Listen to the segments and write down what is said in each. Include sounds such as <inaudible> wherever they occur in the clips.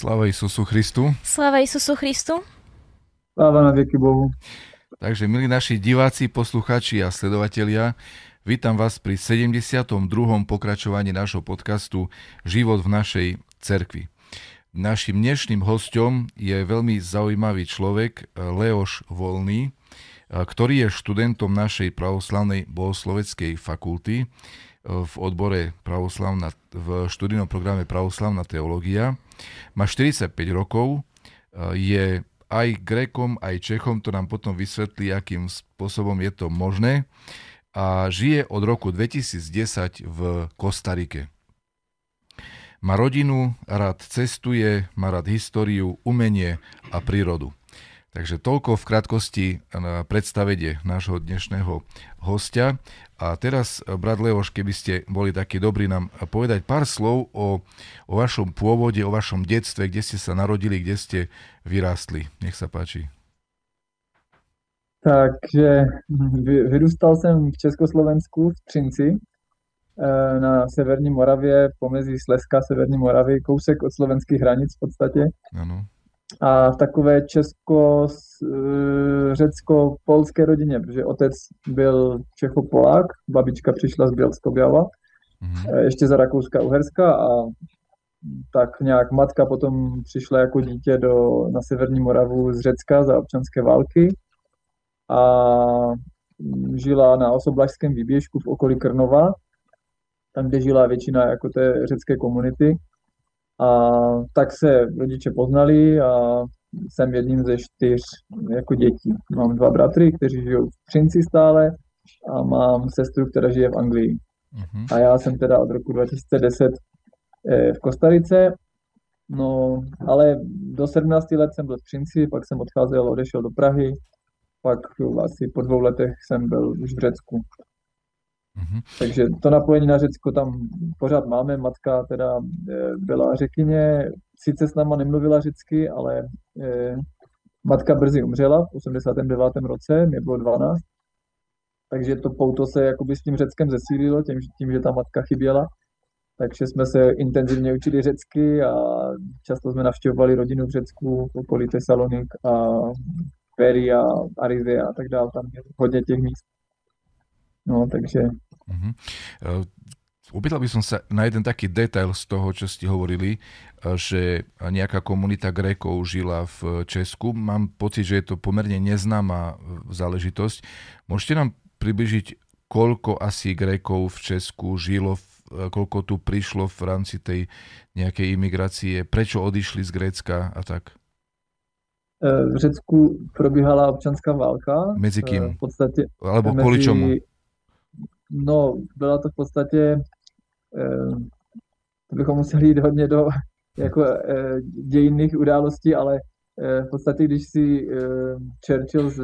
Sláva Isusu Christu. Sláva Isusu Christu. Sláva na věky Bohu. Takže, milí naši diváci, posluchači a sledovatelia, vítam vás pri 72. pokračovaní nášho podcastu Život v našej cerkvi. Našim dnešným hostom je veľmi zaujímavý človek, Leoš Volný, ktorý je študentom našej pravoslavnej bohosloveckej fakulty v odbore pravoslavná, v študijnom programe pravoslavná teológia. Má 45 rokov, je aj Grekom, aj Čechom, to nám potom vysvetlí, akým spôsobom je to možné a žije od roku 2010 v Kostarike. Má rodinu, rád cestuje, má rád históriu, umenie a prírodu. Takže toľko v krátkosti na predstavenie nášho dnešného hostia. A teraz, brat Leoš, keby ste boli takí dobrí nám povedať pár slov o, o vašom pôvode, o vašom detstve, kde ste sa narodili, kde ste vyrástli. Nech sa páči. Takže vyrůstal jsem v Československu v Třinci, Eh, na severní Moravě, pomezí Slezska, severní Moravy, kousek od slovenských hranic v podstatě. Ano. A v takové česko-řecko-polské rodině, protože otec byl Čechopolák, babička přišla z Bělskobjava, mm-hmm. ještě za Rakouska Uherska a tak nějak matka potom přišla jako dítě do, na Severní Moravu z Řecka za občanské války a žila na Osoblažském výběžku v okolí Krnova tam, kde žila většina jako té řecké komunity. A tak se rodiče poznali a jsem jedním ze čtyř jako dětí. Mám dva bratry, kteří žijou v Třinci stále a mám sestru, která žije v Anglii. Uh-huh. A já jsem teda od roku 2010 eh, v Kostarice, no ale do 17 let jsem byl v Třinci, pak jsem odcházel, odešel do Prahy, pak asi po dvou letech jsem byl už v Řecku. Mm-hmm. Takže to napojení na Řecko tam pořád máme. Matka teda e, byla řekyně, sice s náma nemluvila řecky, ale e, matka brzy umřela v 89. roce, mě bylo 12. Takže to pouto se jakoby s tím Řeckem zesílilo, tím, tím, že ta matka chyběla. Takže jsme se intenzivně učili řecky a často jsme navštěvovali rodinu v Řecku, okolí Tesalonik a Peria, Arize a tak dále. Tam je hodně těch míst. No, takže... Uh-huh. Uh, Opýtal by som sa na jeden taký detail z toho, čo ste hovorili, uh, že nejaká komunita Grékov žila v Česku. Mám pocit, že je to pomerne neznáma uh, záležitosť. Môžete nám približiť, koľko asi Grékov v Česku žilo, koľko tu prišlo v rámci tej nejakej imigrácie, prečo odišli z Grécka a tak? V Řecku probíhala občanská válka. Mezi kým? V podstatě, Alebo kvôli čomu? No, byla to v podstatě, eh, to bychom museli jít hodně do jako eh, dějinných událostí, ale eh, v podstatě, když si Churchill s,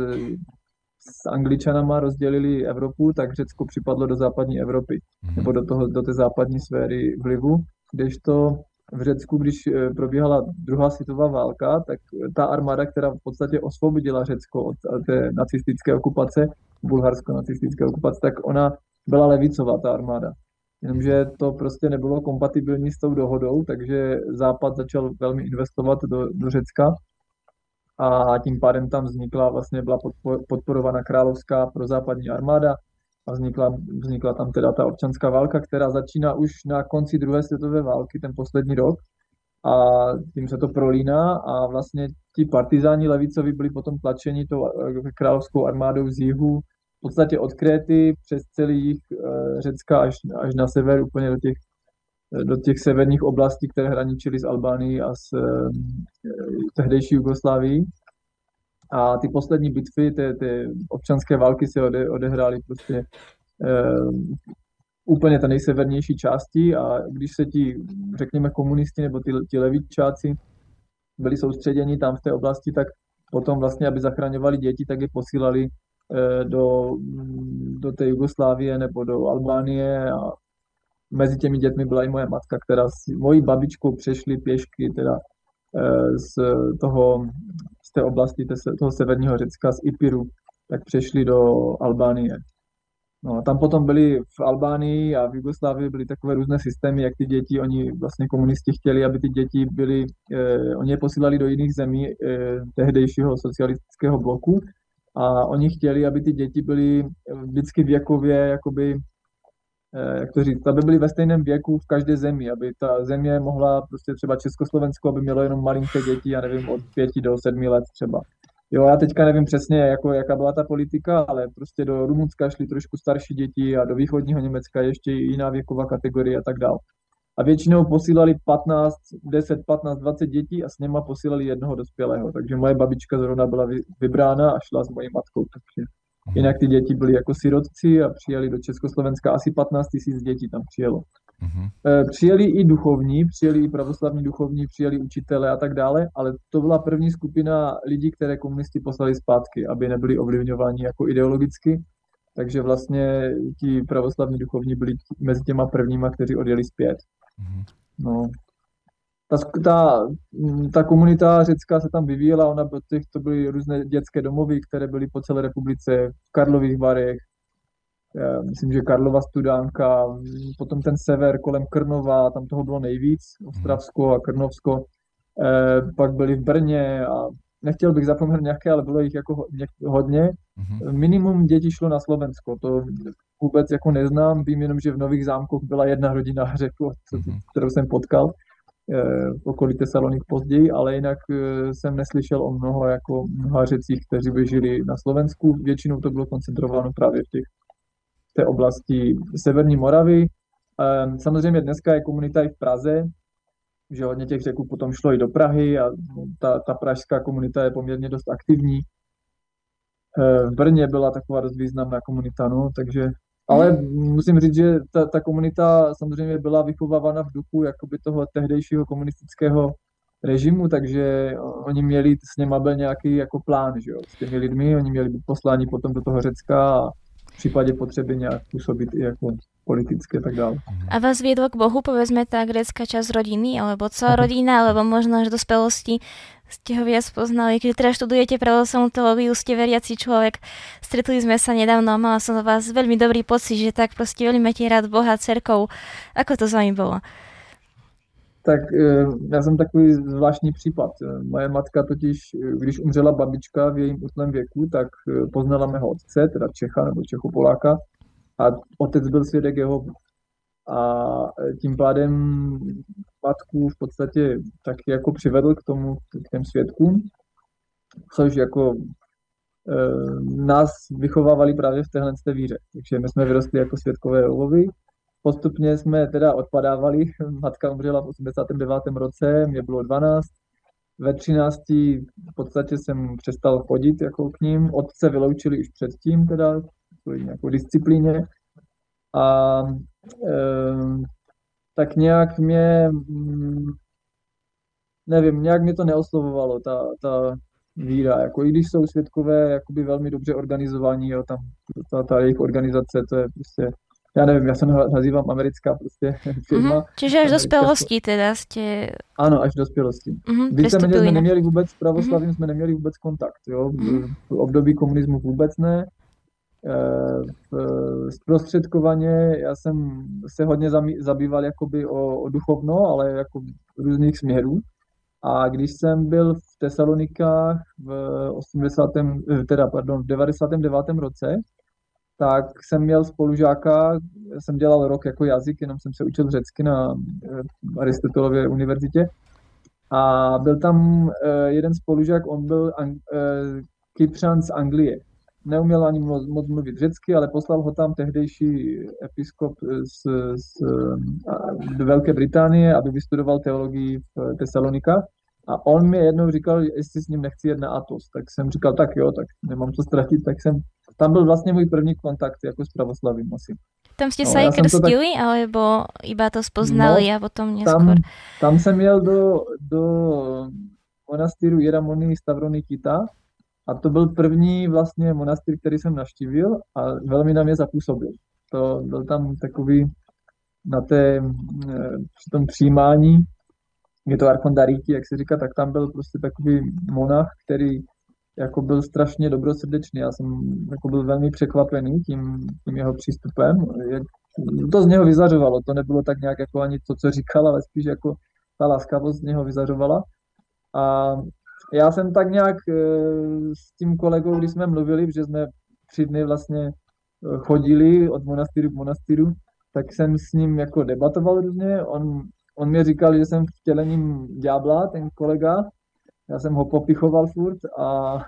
s Angličanama rozdělili Evropu, tak Řecko připadlo do západní Evropy, mm-hmm. nebo do, toho, do té západní sféry vlivu, kdežto v Řecku, když probíhala druhá světová válka, tak ta armáda, která v podstatě osvobodila Řecko od té nacistické okupace, bulharsko-nacistické okupace, tak ona byla levicová ta armáda. Jenomže to prostě nebylo kompatibilní s tou dohodou, takže Západ začal velmi investovat do, do Řecka a tím pádem tam vznikla, vlastně byla podporovaná královská prozápadní armáda a vznikla, vznikla tam teda ta občanská válka, která začíná už na konci druhé světové války, ten poslední rok a tím se to prolíná a vlastně ti partizáni levicovi byli potom tlačeni tou královskou armádou z jihu podstatě od Kréty přes celý jich eh, Řecka až, až na sever, úplně do těch, do těch severních oblastí, které hraničily s Albánií a s eh, tehdejší Jugoslávií. A ty poslední bitvy, ty, ty občanské války se ode, odehrály prostě uh, úplně ta nejsevernější části a když se ti, řekněme, komunisti nebo ty, ti levičáci byli soustředěni tam v té oblasti, tak potom vlastně, aby zachraňovali děti, tak je posílali do, mm, do té Jugoslávie nebo do Albánie a mezi těmi dětmi byla i moje matka, která s mojí babičkou přešli pěšky teda eh, z toho, z té oblasti toho severního Řecka, z Ipiru, tak přešli do Albánie. No, tam potom byly v Albánii a v Jugoslávii byly takové různé systémy, jak ty děti, oni vlastně komunisti chtěli, aby ty děti byly, eh, oni je posílali do jiných zemí eh, tehdejšího socialistického bloku a oni chtěli, aby ty děti byly vždycky věkově, jakoby, eh, jak to říct, aby byly ve stejném věku v každé zemi, aby ta země mohla, prostě třeba Československo, aby mělo jenom malinké děti, já nevím, od pěti do sedmi let třeba. Jo, já teďka nevím přesně, jako, jaká byla ta politika, ale prostě do Rumunska šly trošku starší děti a do východního Německa ještě jiná věková kategorie a tak dále. A většinou posílali 15, 10, 15, 20 dětí a s něma posílali jednoho dospělého. Takže moje babička zrovna byla vybrána a šla s mojí matkou. Takže jinak ty děti byly jako sirotci a přijeli do Československa. Asi 15 tisíc dětí tam přijelo. Mm-hmm. Přijeli i duchovní, přijeli i pravoslavní duchovní, přijeli učitele a tak dále, ale to byla první skupina lidí, které komunisti poslali zpátky, aby nebyli ovlivňováni jako ideologicky. Takže vlastně ti pravoslavní duchovní byli mezi těma prvníma, kteří odjeli zpět. Mm-hmm. No. Ta, ta, ta komunita řecká se tam vyvíjela, ona těch, to byly různé dětské domovy, které byly po celé republice, v Karlových Varech, myslím, že Karlova Studánka, potom ten sever kolem Krnova, tam toho bylo nejvíc, Ostravsko a Krnovsko, eh, pak byli v Brně a nechtěl bych zapomenout nějaké, ale bylo jich jako hodně. Mm-hmm. Minimum dětí šlo na Slovensko, to vůbec jako neznám, vím jenom, že v Nových zámkoch byla jedna rodina <laughs> řekl, mm-hmm. kterou jsem potkal eh, v okolí Tesalonik později, ale jinak eh, jsem neslyšel o mnoho jako mnoha řecích, kteří by žili na Slovensku. Většinou to bylo koncentrováno právě v těch té oblasti Severní Moravy. Ehm, samozřejmě dneska je komunita i v Praze, že hodně těch řeků potom šlo i do Prahy a ta, ta pražská komunita je poměrně dost aktivní. Ehm, v Brně byla taková dost významná komunita, no, takže ale musím říct, že ta, ta komunita samozřejmě byla vychovávána v duchu jakoby toho tehdejšího komunistického režimu, takže oni měli, s něma byl nějaký jako plán, že jo, s těmi lidmi, oni měli být posláni potom do toho Řecka a v případě potřeby nějak působit i jako politické a tak dále. A vás viedlo k Bohu, povedzme, tá grécka časť rodiny, alebo celá rodina, alebo možno až do spielosti ste ho viac poznali. Keď teda študujete pravoslavnú teológiu, ste veriaci človek. Stretli sme sa nedávno a mala som vás veľmi dobrý pocit, že tak proste veľmi máte rád Boha, cerkou. Ako to s vami bolo? Tak eh, já jsem takový zvláštní případ. Moje matka totiž, eh, když umřela babička v jejím útlém věku, tak poznala mého otce, teda Čecha nebo Čechopoláka, a otec byl svědek jeho a tím pádem matku v podstatě taky jako přivedl k tomu, k těm svědkům, což jako e, nás vychovávali právě v téhle víře. Takže my jsme vyrostli jako svědkové Jehovovi Postupně jsme teda odpadávali, <laughs> matka umřela v 89. roce, mě bylo 12, ve 13. v podstatě jsem přestal chodit jako k ním, otce vyloučili už předtím teda, kvůli nějakou disciplíně a e, tak nějak mě, mm, nevím, nějak mě to neoslovovalo, ta, ta víra, jako i když jsou světkové jakoby velmi dobře organizovaní, jo, tam ta, ta jejich organizace, to je prostě já nevím, já se nazývám americká prostě <laughs> firma. Mm-hmm. Čiže až do spělosti teda jste... Ano, až do spělosti. Mm-hmm, Víceméně jsme neměli vůbec, s pravoslavím mm-hmm. jsme neměli vůbec kontakt, jo. Mm-hmm. V období komunismu vůbec ne. Eh, v, zprostředkovaně já jsem se hodně zabýval jakoby o, o duchovno, ale jako různých směrů. A když jsem byl v Tesalonikách v 80. Eh, teda, pardon, v 99. roce, tak jsem měl spolužáka, jsem dělal rok jako jazyk, jenom jsem se učil řecky na eh, Aristotelově univerzitě. A byl tam eh, jeden spolužák, on byl eh, Kypřan z Anglie. Neuměl ani moc, moc mluvit řecky, ale poslal ho tam tehdejší episkop z, z, z Velké Británie, aby vystudoval teologii v Tesalonikách. A on mi jednou říkal, jestli s ním nechci jet na Atos. Tak jsem říkal, tak jo, tak nemám co ztratit, tak jsem tam byl vlastně můj první kontakt jako s pravoslavím asi. Tam jste no, se i krstili, tak... alebo iba to spoznali no, a potom neskôr? Tam, tam jsem jel do, do monastýru Jeramony Stavronikita a to byl první vlastně monastýr, který jsem navštívil a velmi na mě zapůsobil. To byl tam takový na té, eh, při tom přijímání, je to Arkondaríti, jak se říká, tak tam byl prostě takový monach, který jako byl strašně dobrosrdečný. Já jsem jako byl velmi překvapený tím, tím jeho přístupem. To z něho vyzařovalo, to nebylo tak nějak jako ani to, co říkal, ale spíš jako ta láskavost z něho vyzařovala. A já jsem tak nějak e, s tím kolegou, když jsme mluvili, že jsme tři dny vlastně e, chodili od monastýru k monastýru, tak jsem s ním jako debatoval různě. On, on mi říkal, že jsem vtělením ďábla, ten kolega. Já jsem ho popichoval furt a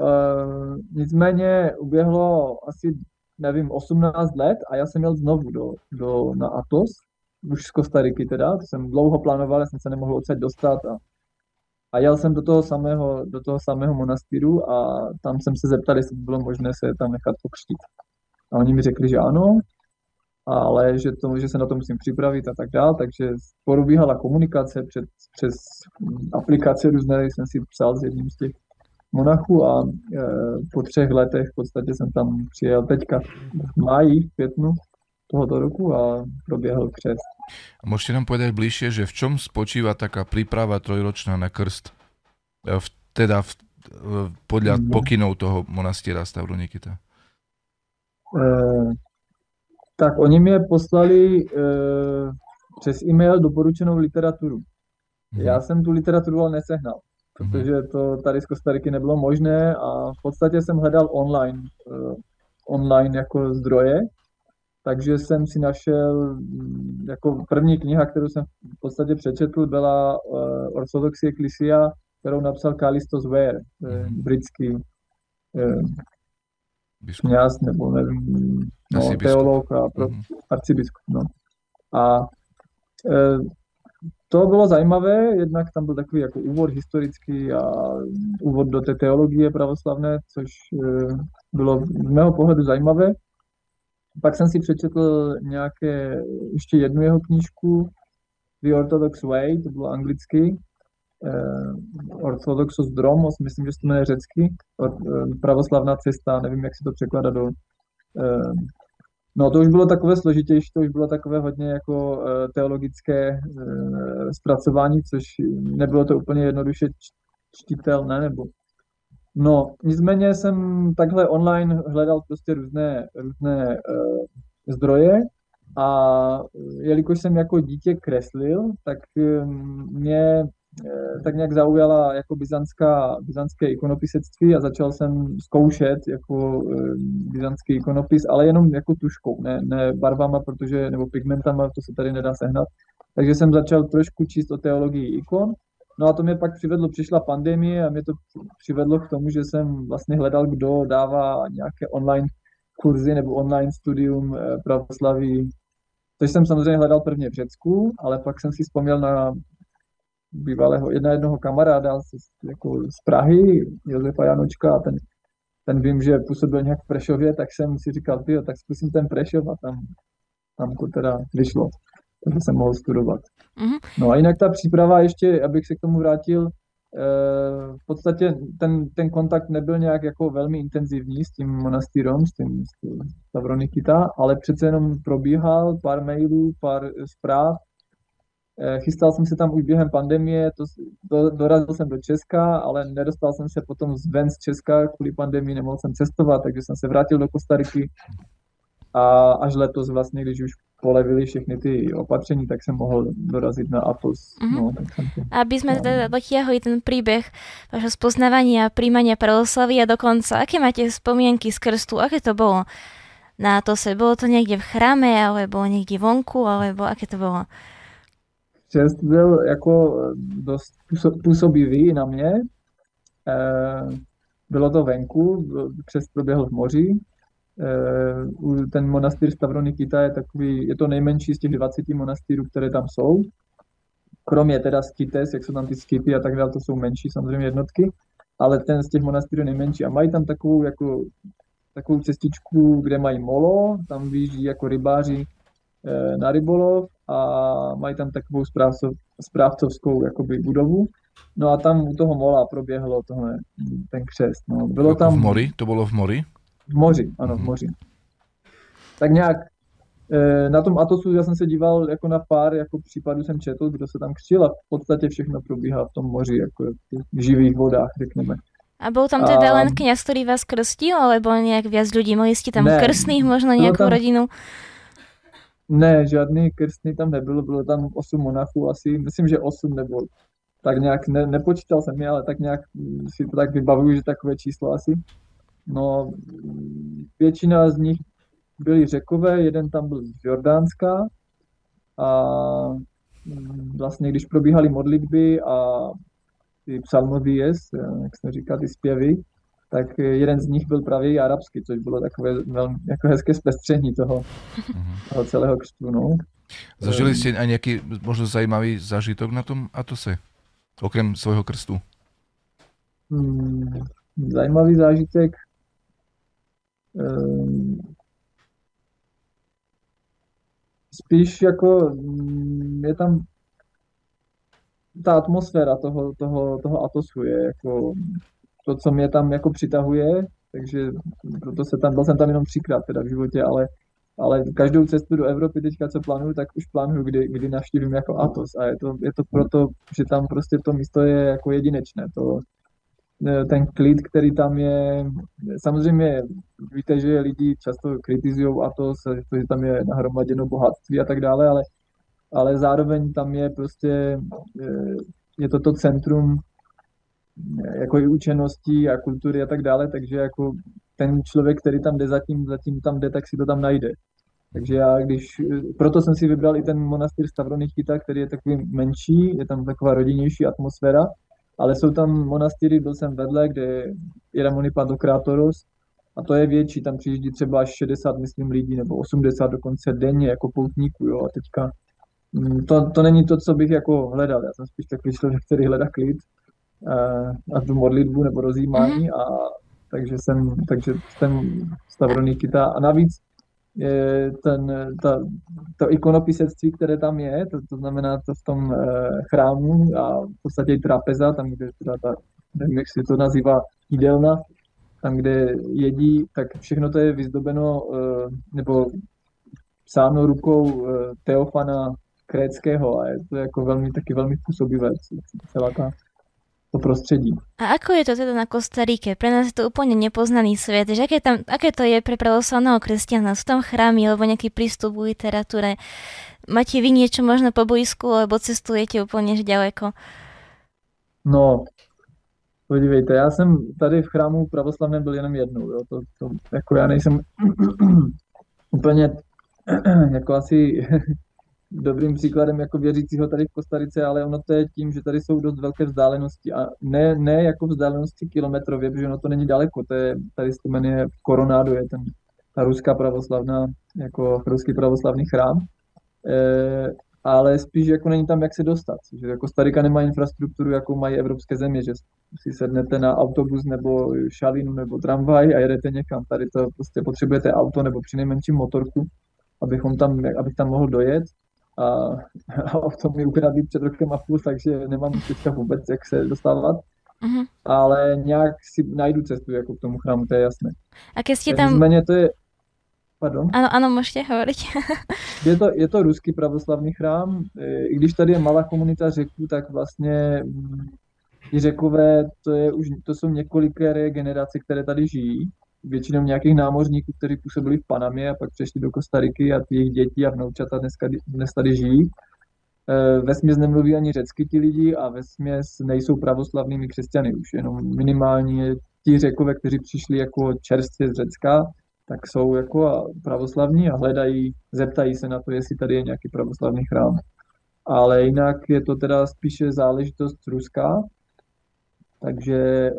Uh, nicméně uběhlo asi, nevím, 18 let a já jsem jel znovu do, do, na Atos, už z Kostariky teda, to jsem dlouho plánoval, já jsem se nemohl odsaď dostat a, a jel jsem do toho samého, do toho samého monastýru a tam jsem se zeptal, jestli by bylo možné se tam nechat pokřtít. A oni mi řekli, že ano, ale že, to, že se na to musím připravit a tak dále, takže probíhala komunikace před, přes aplikace různé, jsem si psal s jedním z těch Monachu a e, po třech letech v podstatě jsem tam přijel teďka v máji, v květnu tohoto roku a proběhl křest. Můžete nám povedať bližšie, že v čom spočíva taká príprava trojročná na krst? E, v, teda v, podľa no. pokynov toho monastiera Stavronikita. E, tak oni mě poslali e, přes e-mail doporučenou literaturu. Hmm. Já jsem tu literaturu ale nesehnal protože to tady z Kostariky nebylo možné a v podstatě jsem hledal online, uh, online jako zdroje, takže jsem si našel, mm, jako první kniha, kterou jsem v podstatě přečetl, byla uh, Orthodoxy Ecclesia, kterou napsal Kalistos Ware, mm. britský uh, kněz, nebo nevím, no, teolog a pro, mm. arcibiskup. No. A to bylo zajímavé, jednak tam byl takový jako úvod historický a úvod do té teologie pravoslavné, což eh, bylo z mého pohledu zajímavé. Pak jsem si přečetl nějaké, ještě jednu jeho knížku, The Orthodox Way, to bylo anglicky, eh, Orthodoxos Dromos, myslím, že se to jmenuje řecky, eh, pravoslavná cesta, nevím, jak se to překládá do No to už bylo takové složitější, to už bylo takové hodně jako eh, teologické eh, zpracování, což nebylo to úplně jednoduše čtitelné, nebo No, nicméně jsem takhle online hledal prostě různé, různé uh, zdroje a jelikož jsem jako dítě kreslil, tak mě Eh, tak nějak zaujala jako byzantská, byzantské ikonopisectví a začal jsem zkoušet jako eh, byzantský ikonopis, ale jenom jako tuškou, ne, ne barvama, protože, nebo pigmentama, to se tady nedá sehnat. Takže jsem začal trošku číst o teologii ikon. No a to mě pak přivedlo, přišla pandemie a mě to přivedlo k tomu, že jsem vlastně hledal, kdo dává nějaké online kurzy nebo online studium eh, pravoslaví Což jsem samozřejmě hledal prvně v Řecku, ale pak jsem si vzpomněl na bývalého jedna jednoho kamaráda z, jako z Prahy, Josefa Janočka, a ten, ten vím, že působil nějak v Prešově, tak jsem si říkal, ty, tak zkusím ten Prešov a tam, tam to teda vyšlo. Takže jsem mohl studovat. Mm-hmm. No a jinak ta příprava ještě, abych se k tomu vrátil, eh, v podstatě ten, ten kontakt nebyl nějak jako velmi intenzivní s tím monastýrem, s tím, s tím Stavronikita, ale přece jenom probíhal pár mailů, pár zpráv Eh, chystal jsem se tam už během pandemie, to, do, dorazil jsem do Česka, ale nedostal jsem se potom ven z Česka kvůli pandemii, nemohl jsem cestovat, takže jsem se vrátil do Kostariky a až letos vlastně, když už polevili všechny ty opatření, tak jsem mohl dorazit na Atos. Mm-hmm. No, tak jsem to, Aby jsme no. teda dotiahli ten príbeh vašeho spoznávania a príjmania pravoslavy a dokonca, aké máte spomienky z krstu, aké to bolo na Atose? Bolo to niekde v chráme, alebo niekde vonku, alebo aké to bolo? křest byl jako dost působivý na mě. Eh, bylo to venku, křest proběhl v moři. Eh, ten monastýr Stavronikita je takový, je to nejmenší z těch 20 monastýrů, které tam jsou. Kromě teda Skites, jak jsou tam ty skipy a tak dále, to jsou menší samozřejmě jednotky, ale ten z těch monastýrů je nejmenší a mají tam takovou jako takovou cestičku, kde mají molo, tam vyjíždí jako rybáři eh, na rybolov a mají tam takovou správcov, správcovskou jakoby budovu. No a tam u toho mola proběhlo tohle, ten křest. No. Bylo jako tam... v mori? To bylo v mori? V moři, ano, v mhm. moři. Tak nějak e, na tom Atosu já jsem se díval jako na pár jako případů jsem četl, kdo se tam křtil a v podstatě všechno probíhá v tom moři, jako v živých vodách, řekněme. A bol tam teda a... len kniaz, ktorý vás krstil, alebo nejak viac ľudí? Mali ste tam ne, krstných, možno nejakú tam... rodinu? Ne, žádný krstný tam nebylo, bylo tam 8 monachů asi, myslím, že 8 nebo tak nějak, ne, nepočítal jsem je, ale tak nějak si to tak vybavuju, že takové číslo asi. No, většina z nich byli řekové, jeden tam byl z Jordánska a vlastně když probíhaly modlitby a ty jest, jak se říká, ty zpěvy, tak jeden z nich byl právě arabský, což bylo takové velmi jako hezké zpestření toho, mm-hmm. toho celého křtu. No. Zažili jste aj nějaký možno zajímavý zážitok na tom Atose, okrem svého krstu? Hmm, zajímavý zážitek. Um, spíš jako mm, je tam ta atmosféra toho, toho, toho Atosu je jako to, co mě tam jako přitahuje, takže proto se tam, byl jsem tam jenom třikrát teda v životě, ale, ale každou cestu do Evropy teďka, co plánuju, tak už plánuju, kdy, kdy navštívím jako Atos a je to, je to proto, že tam prostě to místo je jako jedinečné, to, ten klid, který tam je, samozřejmě víte, že lidi často kritizují Atos, že tam je nahromaděno bohatství a tak dále, ale ale zároveň tam je prostě, eh, je to to centrum eh, jako i učeností a kultury a tak dále, takže jako ten člověk, který tam jde zatím, zatím tam jde, tak si to tam najde. Takže já když, eh, proto jsem si vybral i ten monastýr Stavronichyta, který je takový menší, je tam taková rodinnější atmosféra, ale jsou tam monastýry, byl jsem vedle, kde je Ramony Pantokrátoros, a to je větší, tam přijíždí třeba až 60, myslím, lidí, nebo 80 dokonce denně jako poutníků, jo, a teďka Mm, to, to není to, co bych jako hledal. Já jsem spíš takový člověk, který hledá klid a, eh, a tu modlitbu nebo rozjímání a takže jsem, takže jsem stavroný kyta a navíc ten, ta, to ikonopisectví, které tam je, to, to znamená to v tom e, chrámu a v podstatě i trapeza, tam, kde teda ta, nevím, jak si to nazývá, jídelna, tam, kde jedí, tak všechno to je vyzdobeno e, nebo psáno rukou e, Teofana Kréckého a je to jako velmi, taky velmi působivé, celá ta to prostředí. A ako je to teda na Kostarike? Pre nás je to úplne nepoznaný svet. Že aké, tam, aké to je pre pravoslavného kresťana? Sú tam chrámy alebo nejaký prístup v literatúre? Máte vy niečo možno po boisku alebo cestujete úplně ďaleko? No, podívejte, já jsem tady v chrámu pravoslavném byl jenom jednou. Jo. To, to, jako já nejsem <clears throat> úplně <clears throat> jako asi dobrým příkladem jako věřícího tady v Kostarice, ale ono to je tím, že tady jsou dost velké vzdálenosti a ne, ne jako vzdálenosti kilometrově, protože ono to není daleko, to je, tady se jmenuje Koronádo, je ten, ta ruská pravoslavná, jako ruský pravoslavný chrám, e, ale spíš jako není tam jak se dostat, že jako Starika nemá infrastrukturu, jakou mají evropské země, že si sednete na autobus nebo šalinu nebo tramvaj a jedete někam. Tady to prostě potřebujete auto nebo přinejmenším motorku, abychom tam, abych tam mohl dojet a, a v tom mi ukradli před rokem a půl, takže nemám teďka vůbec, jak se dostávat. Uh-huh. Ale nějak si najdu cestu jako k tomu chrámu, to je jasné. A keď ste tam... Nicméně to je... Pardon? Ano, ano, můžete hovorit. <laughs> je, to, je to ruský pravoslavný chrám. I když tady je malá komunita řeků, tak vlastně i mm, řekové, to, je už, to jsou několiké generace, které tady žijí většinou nějakých námořníků, kteří působili v Panamě a pak přešli do Kostariky a ty jejich děti a vnoučata dneska, dnes tady žijí. E, vesměs nemluví ani řecky ti lidi a vesměs nejsou pravoslavnými křesťany už, jenom minimálně ti řekové, kteří přišli jako čerstvě z Řecka, tak jsou jako pravoslavní a hledají, zeptají se na to, jestli tady je nějaký pravoslavný chrám. Ale jinak je to teda spíše záležitost ruská, takže e,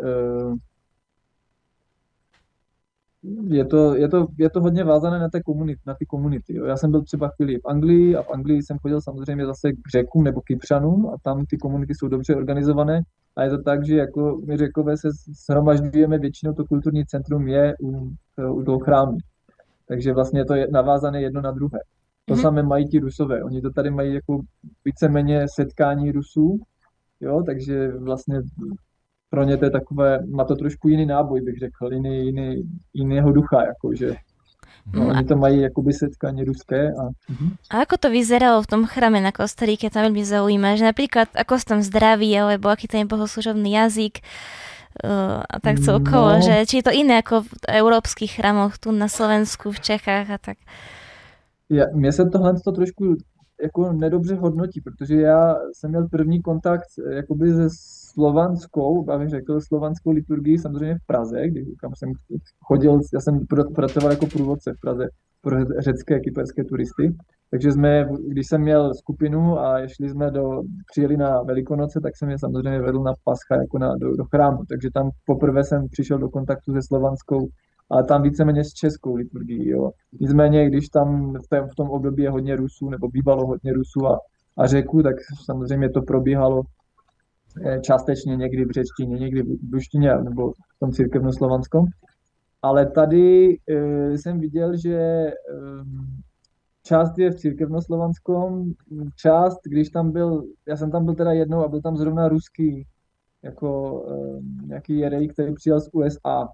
je to, je, to, je to hodně vázané na, té komunity, na ty komunity. Jo. Já jsem byl třeba chvíli v Anglii a v Anglii jsem chodil samozřejmě zase k řekům nebo Kypřanům a tam ty komunity jsou dobře organizované a je to tak, že jako my řekové se shromažďujeme, většinou to kulturní centrum je u, u toho chrámu. Takže vlastně to je navázané jedno na druhé. To mm-hmm. samé mají ti Rusové. Oni to tady mají jako víceméně setkání Rusů, jo, takže vlastně pro ně to je takové, má to trošku jiný náboj, bych řekl, jiný, jiný, jiného ducha, jakože No, mm, oni to mají jakoby setkanie ruské. A, uh-huh. a ako to vyzeralo v tom chrame na Kostarike, tam veľmi zaujíma, že napríklad ako sa tam zdraví, alebo aký tam je bohoslužobný jazyk, uh, a tak celkovo, no. že či je to iné ako v európskych chrámoch tu na Slovensku, v Čechách a tak. Ja, mně se tohle to trošku jako nedobře hodnotí, protože já jsem měl první kontakt jakoby se slovanskou, bych řekl, slovanskou liturgii samozřejmě v Praze, kdy, kam jsem chodil, já jsem pracoval jako průvodce v Praze pro řecké, kyperské turisty, takže jsme, když jsem měl skupinu a šli jsme do, přijeli na Velikonoce, tak jsem je samozřejmě vedl na Pascha jako na, do, do chrámu, takže tam poprvé jsem přišel do kontaktu se slovanskou a tam víceméně s českou liturgií. Jo. Nicméně, když tam v, tom, v tom období je hodně Rusů, nebo bývalo hodně Rusů a, a řeků, tak samozřejmě to probíhalo částečně někdy v řečtině, někdy v ruštině nebo v tom církevnoslovanskom. Ale tady e, jsem viděl, že e, část je v církevnoslovanskom, část, když tam byl, já jsem tam byl teda jednou a byl tam zrovna ruský, jako e, nějaký jerej, který přijel z USA.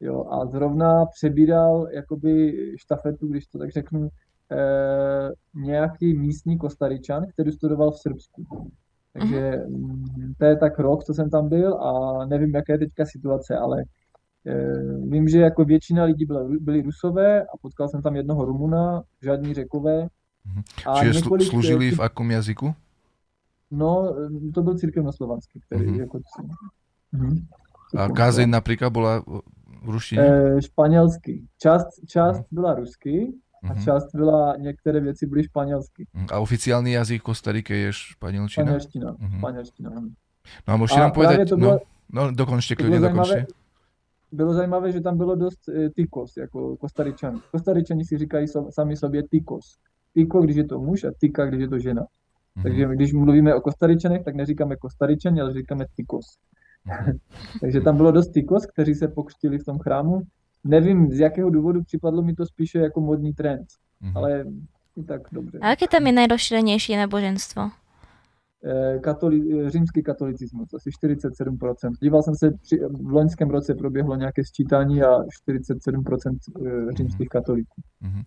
Jo, a zrovna přebíral jakoby štafetu, když to tak řeknu, e, nějaký místní kostaričan, který studoval v Srbsku. Takže mm, to je tak rok, co jsem tam byl a nevím, jaká je teďka situace, ale e, vím, že jako většina lidí byla, byli rusové a potkal jsem tam jednoho Rumuna, žádní řekové. Mhm. A Čiže několik, služili v akom jazyku? No, to byl církevnoslovanský, který uh-huh. jako... Uh-huh. A kázeň například byla v ruštině? E, španělsky. Část, část uh-huh. byla rusky a uh-huh. část byla, některé věci byly španělsky. A oficiální jazyk Kostariky je španělština? Španělština, uh-huh. španělština. No a můžete nám povedať, to bylo, no, no dokončte, klidně dokončte. Bylo zajímavé, že tam bylo dost e, tykos, jako kostaričan. Kostaričani si říkají so, sami sobě tykos. Tyko, když je to muž a tyka, když je to žena. Mm-hmm. Takže když mluvíme o kostaričanech, tak neříkáme kostaričani, ale říkáme tykos. <laughs> Takže tam bylo dost tykos, kteří se pokřtili v tom chrámu. Nevím, z jakého důvodu připadlo mi to spíše jako modní trend, mm-hmm. ale tak dobře. A jaké tam je nejrozšířenější náboženstvo? Eh, katoli, římský katolicismus, asi 47%. Díval jsem se, při, v loňském roce proběhlo nějaké sčítání a 47% eh, římských katolíků. Mm-hmm.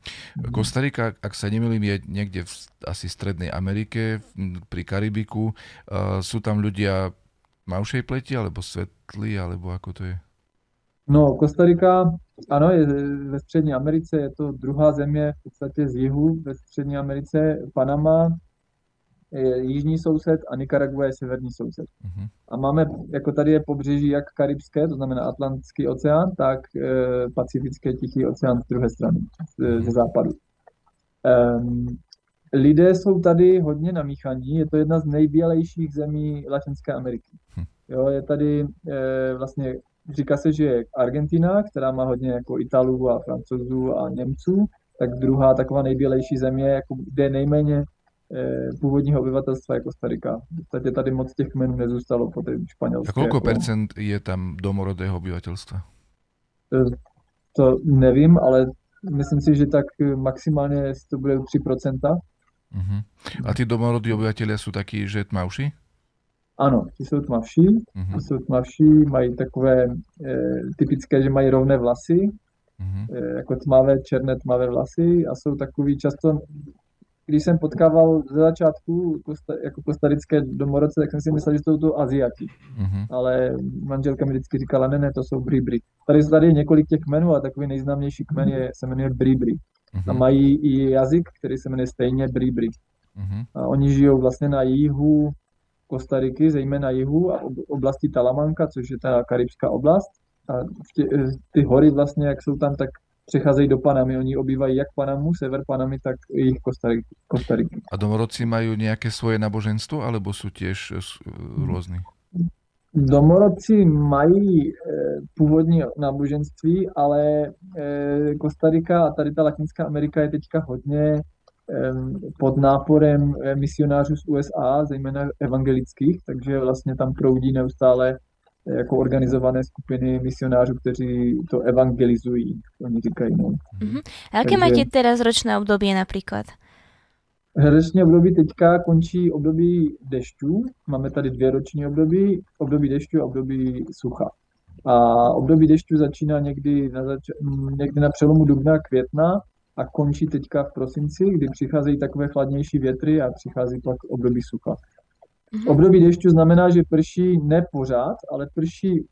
Kostarika, ak sa nemýlim, je někde v asi strednej Amerike, pri Karibiku. Uh, sú tam ľudia tmavšej pleti, alebo svetlí, alebo ako to je? No, Kostarika, ano, je ve Střední Americe, je to druhá země v podstatě z jihu ve Střední Americe, Panama, je jižní soused a Nicaragua je severní soused. Uh-huh. A máme, jako tady je pobřeží jak karibské, to znamená Atlantský oceán, tak e, pacifické Tichý oceán z druhé strany, z, ze západu. Um, lidé jsou tady hodně namíchaní, je to jedna z nejbělejších zemí Latinské Ameriky. Hm. Jo, je tady e, vlastně, říká se, že je Argentina, která má hodně jako Italů a Francouzů a Němců, tak druhá taková nejbělejší země, jako, kde je nejméně e, původního obyvatelstva jako Starika. V podstatě tady moc těch kmenů nezůstalo po té španělské. A kolik jako... procent je tam domorodého obyvatelstva? E, to nevím, ale myslím si, že tak maximálně to bude 3%. Uh-huh. A ty domorodí obyvatelé jsou taky, že tmavší? Ano, ti jsou tmavší, uh-huh. ty jsou tmavší, mají takové e, typické, že mají rovné vlasy, uh-huh. e, jako tmavé, černé tmavé vlasy a jsou takový často, když jsem potkával ze začátku kosta, jako kostarické domorodce, tak jsem si myslel, že jsou to Aziati. Uh-huh. Ale manželka mi vždycky říkala, ne, ne, to jsou Bribri. Tady, tady je několik těch kmenů a takový nejznámější kmen je, se jmenuje Bribri. Uh-huh. A mají i jazyk, který se jmenuje stejně Bribri. Uh-huh. A oni žijou vlastně na jihu Kostariky, zejména jihu a oblasti Talamanka, což je ta karibská oblast. A tě, ty hory vlastně, jak jsou tam, tak přecházejí do Panamy. Oni obývají jak Panamu, sever Panamy, tak jich Kostariky. Kostariky. A domorodci mají nějaké svoje náboženstvo, alebo jsou těž eh, různý? Domorodci mají původní náboženství, ale Kostarika a tady ta Latinská Amerika je teďka hodně pod náporem misionářů z USA, zejména evangelických, takže vlastně tam proudí neustále jako organizované skupiny misionářů, kteří to evangelizují, oni říkají. No. Uh-huh. A jaké Takže... máte teraz ročné období například? Roční období teďka končí období dešťů. Máme tady dvě roční období, období dešťů a období sucha. A období dešťů začíná někdy na, zač- někdy na přelomu dubna a května a končí teďka v prosinci, kdy přicházejí takové chladnější větry a přichází pak období sucha. Mm-hmm. Období dešťu znamená, že prší ne pořád, ale prší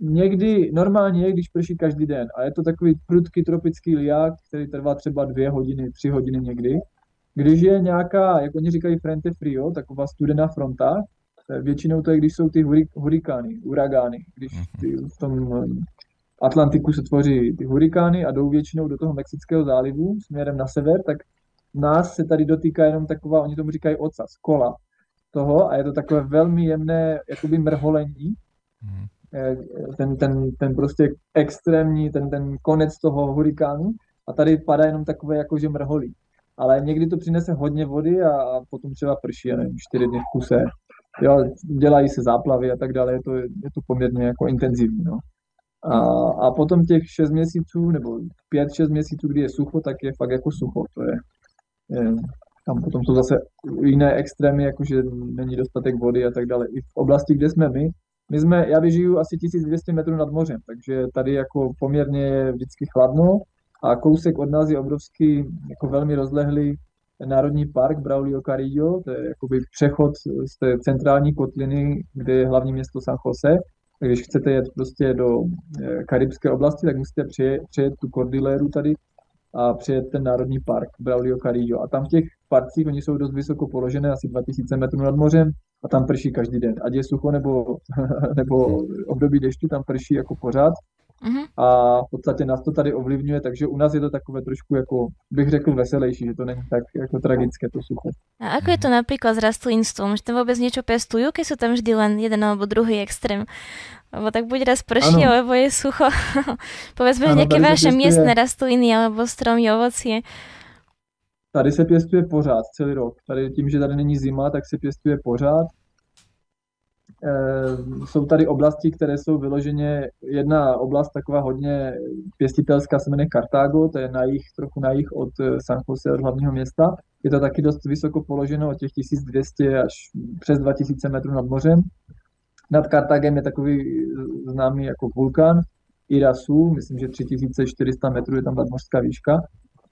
někdy, normálně je, když prší každý den. A je to takový prudký tropický liák, který trvá třeba dvě hodiny, tři hodiny někdy. Když je nějaká, jak oni říkají frente frio, taková studená fronta, většinou to je, když jsou ty hurikány, uragány, když mhm. ty v tom Atlantiku se tvoří ty hurikány a jdou většinou do toho Mexického zálivu směrem na sever, tak nás se tady dotýká jenom taková, oni tomu říkají ocas, kola toho a je to takové velmi jemné jakoby mrholení. Mm. Ten, ten, ten prostě extrémní, ten, ten konec toho hurikánu a tady padá jenom takové jakože mrholí. Ale někdy to přinese hodně vody a, a potom třeba prší, já nevím, čtyři dny v kuse. Jo, dělají se záplavy a tak dále, je to, je to poměrně jako intenzivní. No. A, a potom těch 6 měsíců, nebo 5-6 měsíců, kdy je sucho, tak je fakt jako sucho. To je, je tam potom jsou zase jiné extrémy, jakože není dostatek vody a tak dále. I v oblasti, kde jsme my, my jsme, já vyžiju asi 1200 metrů nad mořem, takže tady jako poměrně je vždycky chladno a kousek od nás je obrovský, jako velmi rozlehlý národní park Braulio Carrillo, to je jakoby přechod z té centrální kotliny, kde je hlavní město San Jose, když chcete jet prostě do eh, karibské oblasti, tak musíte přejet, přejet tu kordiléru tady a přijet ten národní park Braulio Carrillo. A tam v těch parcích, oni jsou dost vysoko položené, asi 2000 metrů nad mořem a tam prší každý den. Ať je sucho nebo, <laughs> nebo období dešťu, tam prší jako pořád. Uh-huh. A v podstatě nás to tady ovlivňuje, takže u nás je to takové trošku, jako bych řekl, veselější, že to není tak jako tragické to sucho. A ako je to napríklad s rastlinstvom? Že tam vôbec niečo pestujú, keď sú tam vždy len jeden alebo druhý extrém? Lebo tak buď raz prší, ano. alebo je sucho. <laughs> Povedzme ano, nejaké vaše miestne rastliny alebo stromy, ovocie. Tady se pěstuje pořád, celý rok. Tady tím, že tady není zima, tak se pěstuje pořád. Eh, jsou tady oblasti, které jsou vyloženě, jedna oblast taková hodně pěstitelská se jmenuje Kartágo, to je na jich, trochu na jich od eh, San Jose, od hlavního města. Je to taky dost vysoko položeno, od těch 1200 až přes 2000 metrů nad mořem. Nad Kartagem je takový eh, známý jako vulkán Irasu, myslím, že 3400 metrů je tam nadmořská výška.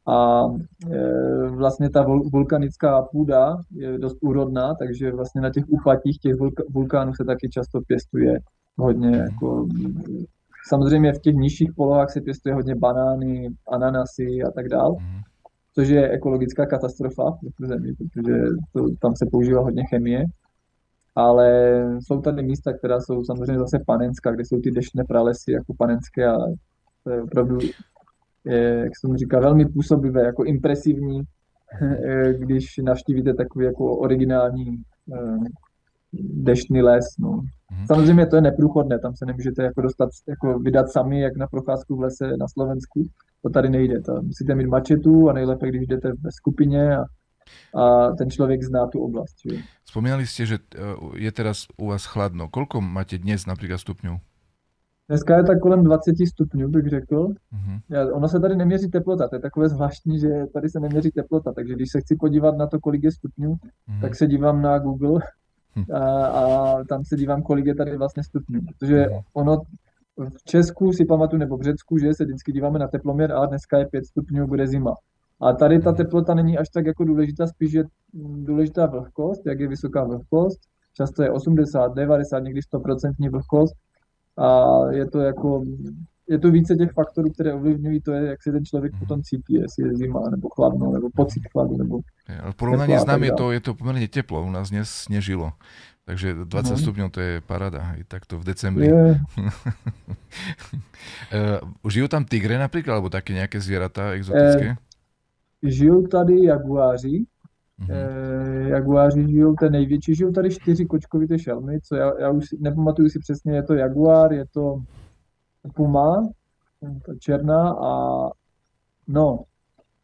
A e, vlastně ta vulkanická půda je dost úrodná, takže vlastně na těch úpatích těch vulkánů se taky často pěstuje hodně jako Samozřejmě v těch nižších polohách se pěstuje hodně banány, ananasy a tak dál, mhm. což je ekologická katastrofa v zemi, protože to, tam se používá hodně chemie. Ale jsou tady místa, která jsou samozřejmě zase panenská, kde jsou ty deštné pralesy jako panenské a to je opravdu jak se mu říká, velmi působivé, jako impresivní, <laughs> eh, když navštívíte takový jako originální eh, deštný les. No. Mhm. Samozřejmě to je neprůchodné, tam se nemůžete jako dostat, jako vydat sami, jak na procházku v lese na Slovensku. To tady nejde. To musíte mít mačetu a nejlépe, když jdete ve skupině a, a ten člověk zná tu oblast. Že? Spomínali jste, že eh, je teraz u vás chladno. Kolko máte dnes například stupňů? Dneska je tak kolem 20 stupňů, bych řekl. Mm-hmm. Ono se tady neměří teplota, to je takové zvláštní, že tady se neměří teplota, takže když se chci podívat na to, kolik je stupňů, mm-hmm. tak se dívám na Google hm. a, a tam se dívám, kolik je tady vlastně stupňů, protože mm-hmm. ono v Česku si pamatuju, nebo v Řecku, že se vždycky díváme na teploměr, a dneska je 5 stupňů, bude zima. A tady ta mhm. teplota není až tak jako důležitá, spíš je důležitá vlhkost, jak je vysoká vlhkost. Často je 80, 90, někdy 100% vlhkost a je to jako, je to více těch faktorů, které ovlivňují to, je, jak se ten člověk hmm. potom cítí, jestli je zima, nebo chladno, nebo pocit chladu, nebo... Ale v porovnaní s námi je to, je to poměrně teplo, u nás dnes sněžilo. Takže 20 hmm. stupňů to je parada, i takto v decembri. Yeah. <laughs> Žijú tam tigre například, alebo také nějaké zvířata exotické? Eh, žijou tady jaguáři, Mm-hmm. Eh, jaguáři žijou, ten největší, žijou tady čtyři kočkovité šelmy, co já, já už nepamatuju si přesně, je to jaguár, je to puma, ta černá a no,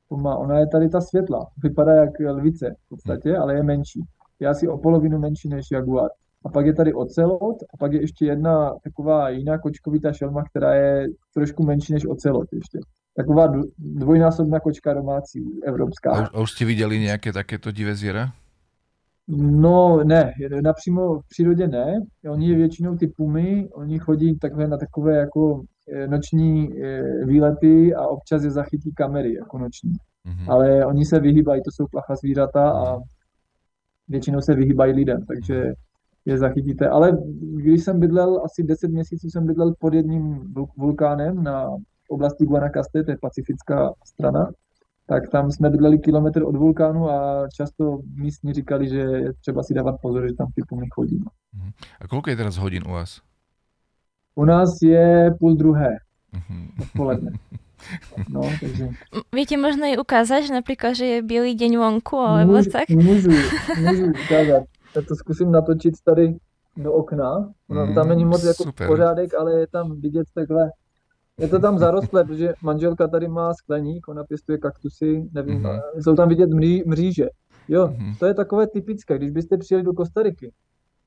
puma, ona je tady ta světla, vypadá jak lvice v podstatě, ale je menší. Je asi o polovinu menší než jaguár. A pak je tady ocelot a pak je ještě jedna taková jiná kočkovitá šelma, která je trošku menší než ocelot ještě taková dvojnásobná kočka domácí, evropská. A, už jste viděli nějaké takéto divé zvěra? No ne, napřímo v přírodě ne. Oni je většinou ty pumy, oni chodí takové na takové jako eh, noční eh, výlety a občas je zachytí kamery jako noční. Mm-hmm. Ale oni se vyhýbají, to jsou placha zvířata a většinou se vyhýbají lidem, takže je zachytíte. Ale když jsem bydlel, asi 10 měsíců jsem bydlel pod jedním vulkánem na oblasti Guanacaste, to je pacifická strana, tak tam jsme bydleli kilometr od vulkánu a často místní říkali, že je třeba si dávat pozor, že tam ty pumy chodí. Mhm. A koľko je teraz hodin u vás? U nás je půl druhé mhm. odpoledne. No, takže... Viete možno i ukázať, že napríklad, že je bielý deň vonku, alebo Můžu, tak? Můžu, můžu ukázat. Tak to zkusím natočit tady do okna. No, mm, tam není moc jako super. pořádek, ale je tam vidět takhle. Je to tam zarostlé, protože manželka tady má skleník, ona pěstuje kaktusy, nevím, mm-hmm. jsou tam vidět mří, mříže. Jo, mm-hmm. to je takové typické, když byste přijeli do Kostariky,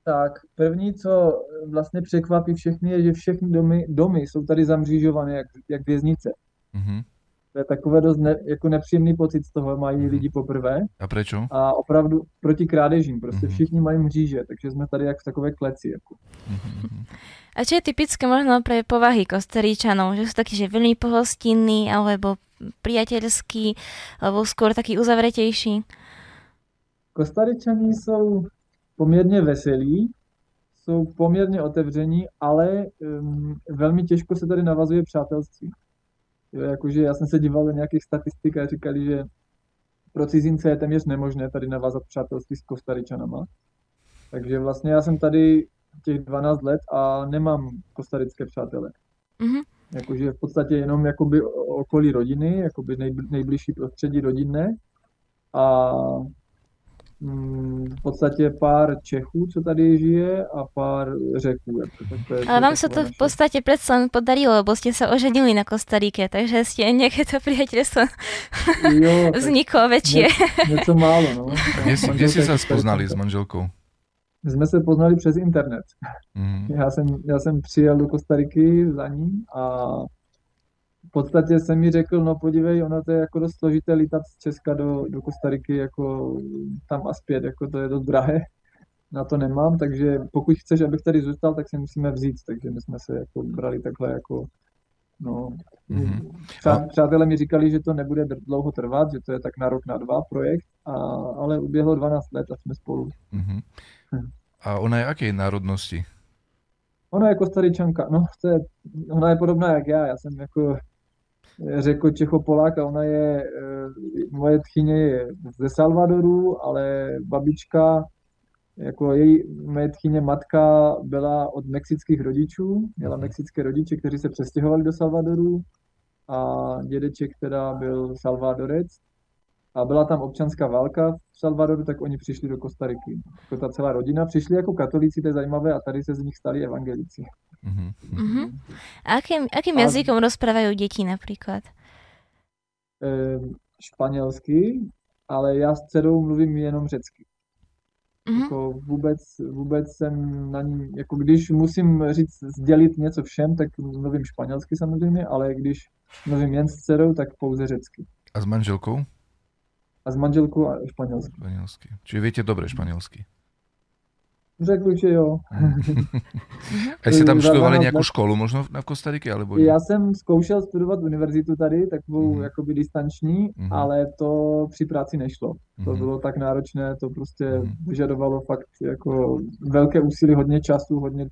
tak první, co vlastně překvapí všechny, je, že všechny domy, domy jsou tady zamřížované, jak, jak věznice. Mm-hmm. To je takové dost ne, jako nepříjemný pocit z toho, mají mm-hmm. lidi poprvé. A proč? A opravdu proti krádežím, prostě mm-hmm. všichni mají mříže, takže jsme tady jak v takové kleci. Jako. Mm-hmm. A čo je typické možno pre povahy Kostaríčanov? Že sú takí, že veľmi pohostinní, alebo priateľskí, alebo skôr takí uzavretejší? Kostaričani jsou poměrně veselí, jsou poměrně otevření, ale um, velmi těžko se tady navazuje přátelství. Jo, jakože já jsem se díval do nějakých statistik a říkali, že pro cizince je téměř nemožné tady navázat přátelství s Kostaričanama. Takže vlastně já jsem tady těch 12 let a nemám kostarické přátele. Mm-hmm. Jakože v podstatě jenom jakoby okolí rodiny, jakoby nejbližší prostředí rodinné a v podstatě pár Čechů, co tady žije a pár Řeků. Jako, tak to je, Ale vám se to v podstatě přece jen podarilo, lebo jste se oženili na Kostarike, takže jste nějaké to přátelství <laughs> vzniklo větší. Ně, něco málo, no. <laughs> Kde jste se spoznali s manželkou? My jsme se poznali přes internet. Mm. Já, jsem, já jsem přijel do Kostariky za ní a podstatě jsem mi řekl, no podívej, ono to je jako dost složité lítat z Česka do, do Kostariky, jako tam a zpět, jako to je dost drahé. Na to nemám, takže pokud chceš, abych tady zůstal, tak se musíme vzít, takže my jsme se jako brali takhle jako No, mm-hmm. Přá, přátelé mi říkali, že to nebude dlouho trvat, že to je tak na rok, na dva projekt, a, ale uběhlo 12 let a jsme spolu. Mm-hmm. A ona je jaké národnosti? Ona je kostaričanka, no, to je, ona je podobná jak já, já jsem jako řekl Čechopolák a ona je, eh, moje tchyně je ze Salvadoru, ale babička, jako její moje tchyně matka byla od mexických rodičů, měla mexické rodiče, kteří se přestěhovali do Salvadoru a dědeček, která byl Salvadorec, a byla tam občanská válka v Salvadoru, tak oni přišli do Kostariky. Jako ta celá rodina přišli jako katolíci, to je zajímavé, a tady se z nich stali evangelici. Uh-huh. Uh-huh. A akým, akým a... jazykom rozprávají děti například? E, španělsky, ale já s dcerou mluvím jenom řecky. Uh-huh. Jako vůbec, vůbec jsem na ní, jako když musím říct, sdělit něco všem, tak mluvím španělsky samozřejmě, ale když mluvím jen s dcerou, tak pouze řecky. A s manželkou? a s manželkou a španělsky. Španělsky. Čiže víte dobře španělsky. Řekl bych, že jo. <laughs> a jste tam studovali nějakou školu možno na Kostarike? Alebo Já jsem zkoušel studovat univerzitu tady, takovou mm. jakoby distanční, mm. ale to při práci nešlo. To mm. bylo tak náročné, to prostě mm. vyžadovalo fakt jako velké úsilí, hodně času, hodně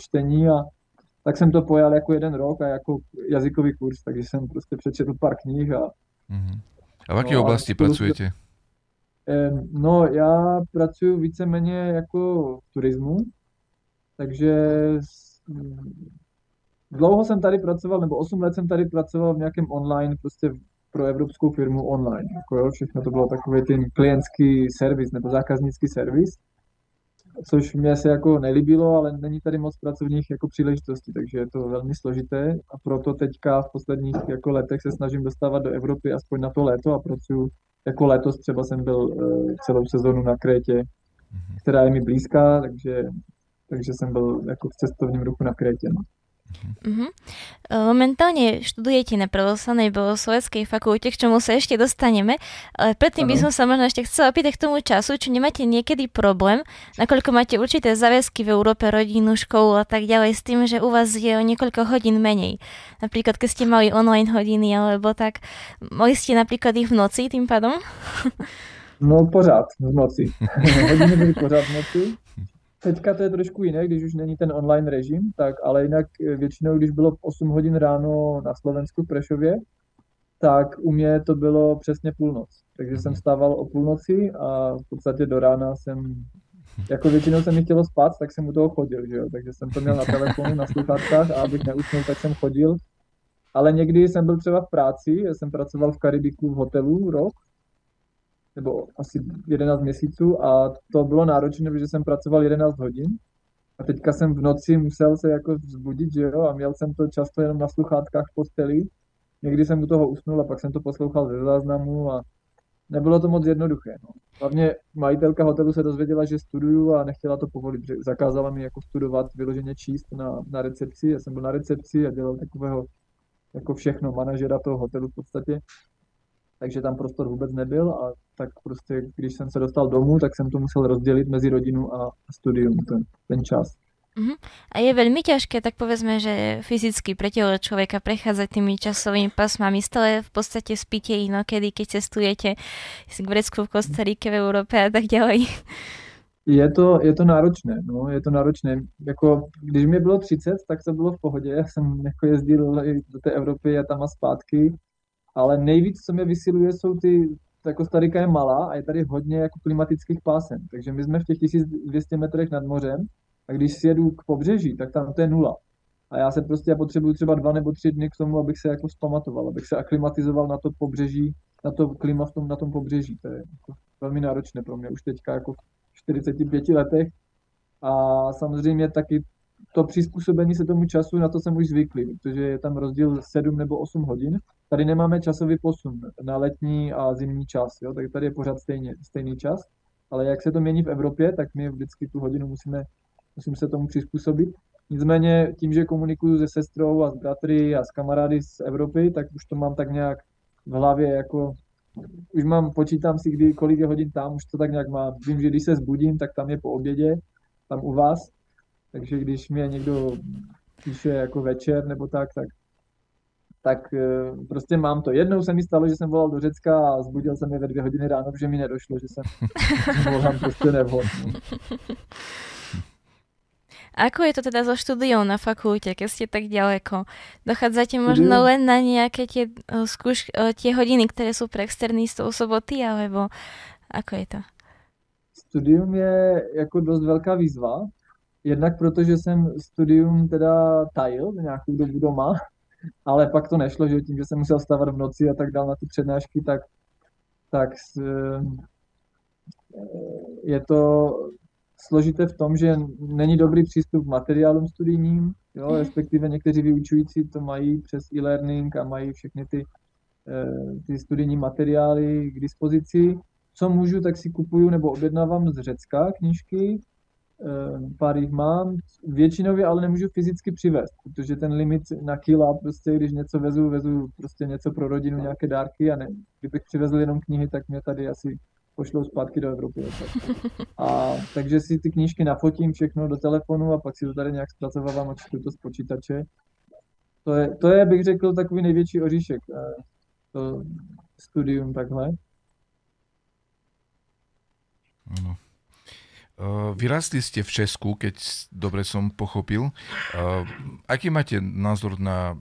čtení a tak jsem to pojal jako jeden rok a jako jazykový kurz, takže jsem prostě přečetl pár knih a mm. A v jaké no, oblasti pracujete? No, já pracuji víceméně jako v turismu, takže dlouho jsem tady pracoval, nebo 8 let jsem tady pracoval v nějakém online, prostě pro evropskou firmu online. Jako jo, všechno to bylo takový ten klientský servis nebo zákaznický servis což mě se jako nelíbilo, ale není tady moc pracovních jako příležitostí, takže je to velmi složité a proto teďka v posledních jako letech se snažím dostávat do Evropy aspoň na to léto a pracuji jako letos třeba jsem byl uh, celou sezonu na Krétě, mhm. která je mi blízká, takže, takže jsem byl jako v cestovním ruchu na Krétě. No. Uh-huh. Momentálne študujete na pravoslanej bohosloveckej fakulte, k čomu sa ešte dostaneme, ale predtým by som sa možno ešte chcela opýtať k tomu času, či nemáte niekedy problém, nakoľko máte určité záväzky v Európe, rodinu, školu a tak ďalej, s tým, že u vás je o niekoľko hodín menej. Napríklad, keď ste mali online hodiny, alebo tak, mohli ste napríklad ich v noci tým pádom? No pořád v noci. <laughs> Hodiny byly pořád v noci. Teďka to je trošku jiné, když už není ten online režim, tak ale jinak většinou, když bylo 8 hodin ráno na Slovensku v Prešově, tak u mě to bylo přesně půlnoc. Takže jsem stával o půlnoci a v podstatě do rána jsem, jako většinou jsem mi chtělo spát, tak jsem u toho chodil, že jo? takže jsem to měl na telefonu, na sluchátkách a abych neusnul, tak jsem chodil. Ale někdy jsem byl třeba v práci, já jsem pracoval v Karibiku v hotelu rok, nebo asi 11 měsíců a to bylo náročné, protože jsem pracoval 11 hodin a teďka jsem v noci musel se jako vzbudit, že jo, a měl jsem to často jenom na sluchátkách v posteli někdy jsem u toho usnul a pak jsem to poslouchal ze záznamu a nebylo to moc jednoduché. No. Hlavně majitelka hotelu se dozvěděla, že studuju a nechtěla to povolit, že zakázala mi jako studovat, vyloženě číst na, na recepci. Já jsem byl na recepci a dělal takového jako všechno, manažera toho hotelu v podstatě. Takže tam prostor vůbec nebyl a tak prostě, když jsem se dostal domů, tak jsem to musel rozdělit mezi rodinu a studium, ten, ten čas. Uh-huh. A je veľmi ťažké, tak povedzme, že fyzicky pre telo človeka prechádzať tými časovými pasmami. Stále v podstate spíte inokedy, keď cestujete v Grecku, v Kostarike, v Európe a tak ďalej. Je to, je to náročné, no, je to náročné. Jako, když mi bylo 30, tak to bylo v pohodě. Já jsem jako jezdil do té Evropy a tam a zpátky, ale nejvíc, co mě vysiluje, jsou ty, ta Kostarika je malá a je tady hodně jako klimatických pásem. Takže my jsme v těch 1200 metrech nad mořem a když si jedu k pobřeží, tak tam to je nula. A já se prostě já potřebuju třeba dva nebo tři dny k tomu, abych se jako zpamatoval, abych se aklimatizoval na to pobřeží, na to klima v tom, na tom pobřeží. To je jako velmi náročné pro mě už teďka jako v 45 letech. A samozřejmě taky to přizpůsobení se tomu času, na to jsem už zvyklý, protože je tam rozdíl 7 nebo 8 hodin. Tady nemáme časový posun na letní a zimní čas, jo? tak tady je pořád stejně, stejný čas. Ale jak se to mění v Evropě, tak my vždycky tu hodinu musíme musím se tomu přizpůsobit. Nicméně tím, že komunikuju se sestrou a s bratry a s kamarády z Evropy, tak už to mám tak nějak v hlavě jako už mám, počítám si, kdy, kolik je hodin tam, už to tak nějak mám. Vím, že když se zbudím, tak tam je po obědě, tam u vás. Takže když mě někdo píše jako večer nebo tak, tak, tak eh, prostě mám to. Jednou se mi stalo, že jsem volal do Řecka a zbudil jsem je ve dvě hodiny ráno, protože mi nedošlo, že jsem, že volám prostě nevhodný. Ako je to teda so štúdiou na fakulte, keď ste tak ďaleko? Dochádzate možno len na nejaké tie, uh, skúš, uh, tie hodiny, ktoré sú pre externistov soboty, alebo ako je to? Studium je jako dost velká výzva, jednak protože jsem studium teda tajil nějakou dobu doma, ale pak to nešlo, že tím, že jsem musel stávat v noci a tak dál na ty přednášky, tak, tak je to složité v tom, že není dobrý přístup k materiálům studijním, jo, mhm. respektive někteří vyučující to mají přes e-learning a mají všechny ty, eh, ty studijní materiály k dispozici. Co můžu, tak si kupuju nebo objednávám z Řecka knížky, eh, pár jich mám, většinou je ale nemůžu fyzicky přivést, protože ten limit na kila, prostě když něco vezu, vezu prostě něco pro rodinu, nějaké dárky a ne, kdybych přivezl jenom knihy, tak mě tady asi pošlou zpátky do Evropy. A takže si ty knížky nafotím všechno do telefonu a pak si to tady nějak zpracovávám a čtu to z počítače. To je, to je, bych řekl, takový největší oříšek, eh, to studium takhle. Ano. Uh, vyrastli ste v Česku, keď dobre som pochopil. Uh, aký máte názor na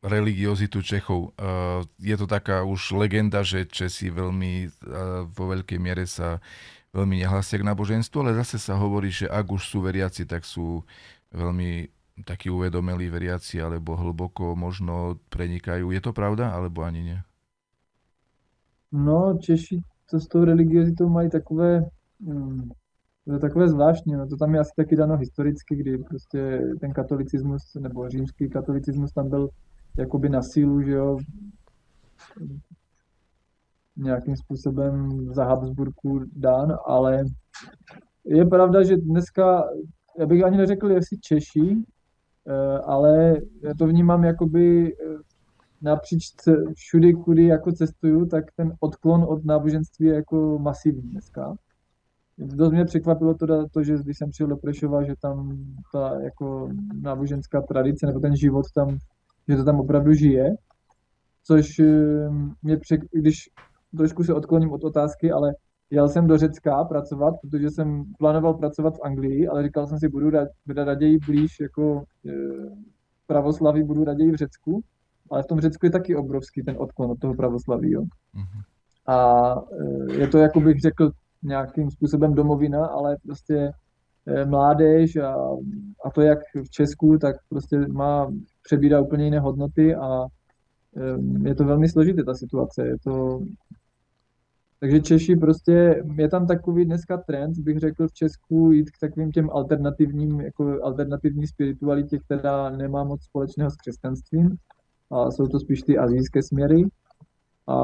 religiozitu Čechov. Uh, je to taká už legenda, že Česi veľmi, vo veľkej miere sa veľmi nehlasia k náboženstvu, ale zase sa hovorí, že ak už sú veriaci, tak sú veľmi takí uvedomelí veriaci, alebo hlboko možno prenikajú. Je to pravda, alebo ani nie? No, Češi to s tou religiozitou mají takové, hmm, to je takové zvláštní, no to tam je asi taky dano historicky, kdy prostě ten katolicismus, nebo římský katolicismus tam byl jakoby na sílu, že jo, nějakým způsobem za Habsburku dán, ale je pravda, že dneska, já bych ani neřekl, jestli Češi, eh, ale já to vnímám jakoby eh, napříč všudy, kudy jako cestuju, tak ten odklon od náboženství je jako masivní dneska. Dost mě překvapilo to, to, že když jsem přijel do Prešova, že tam ta jako náboženská tradice nebo ten život tam že to tam opravdu žije, což eh, mě přek, když trošku se odkloním od otázky, ale jel jsem do Řecka pracovat, protože jsem plánoval pracovat v Anglii, ale říkal jsem si, budu raději blíž jako e, pravoslaví, budu raději v Řecku, ale v tom Řecku je taky obrovský ten odklon od toho pravoslaví. Jo. Mm-hmm. A e, je to, jako bych řekl, nějakým způsobem domovina, ale prostě e, mládež a, a to jak v Česku, tak prostě má, přebírá úplně jiné hodnoty a e, je to velmi složité ta situace. Je to, takže Češi prostě, je tam takový dneska trend, bych řekl v Česku, jít k takovým těm alternativním, jako alternativní spiritualitě, která nemá moc společného s křesťanstvím. A jsou to spíš ty azijské směry a,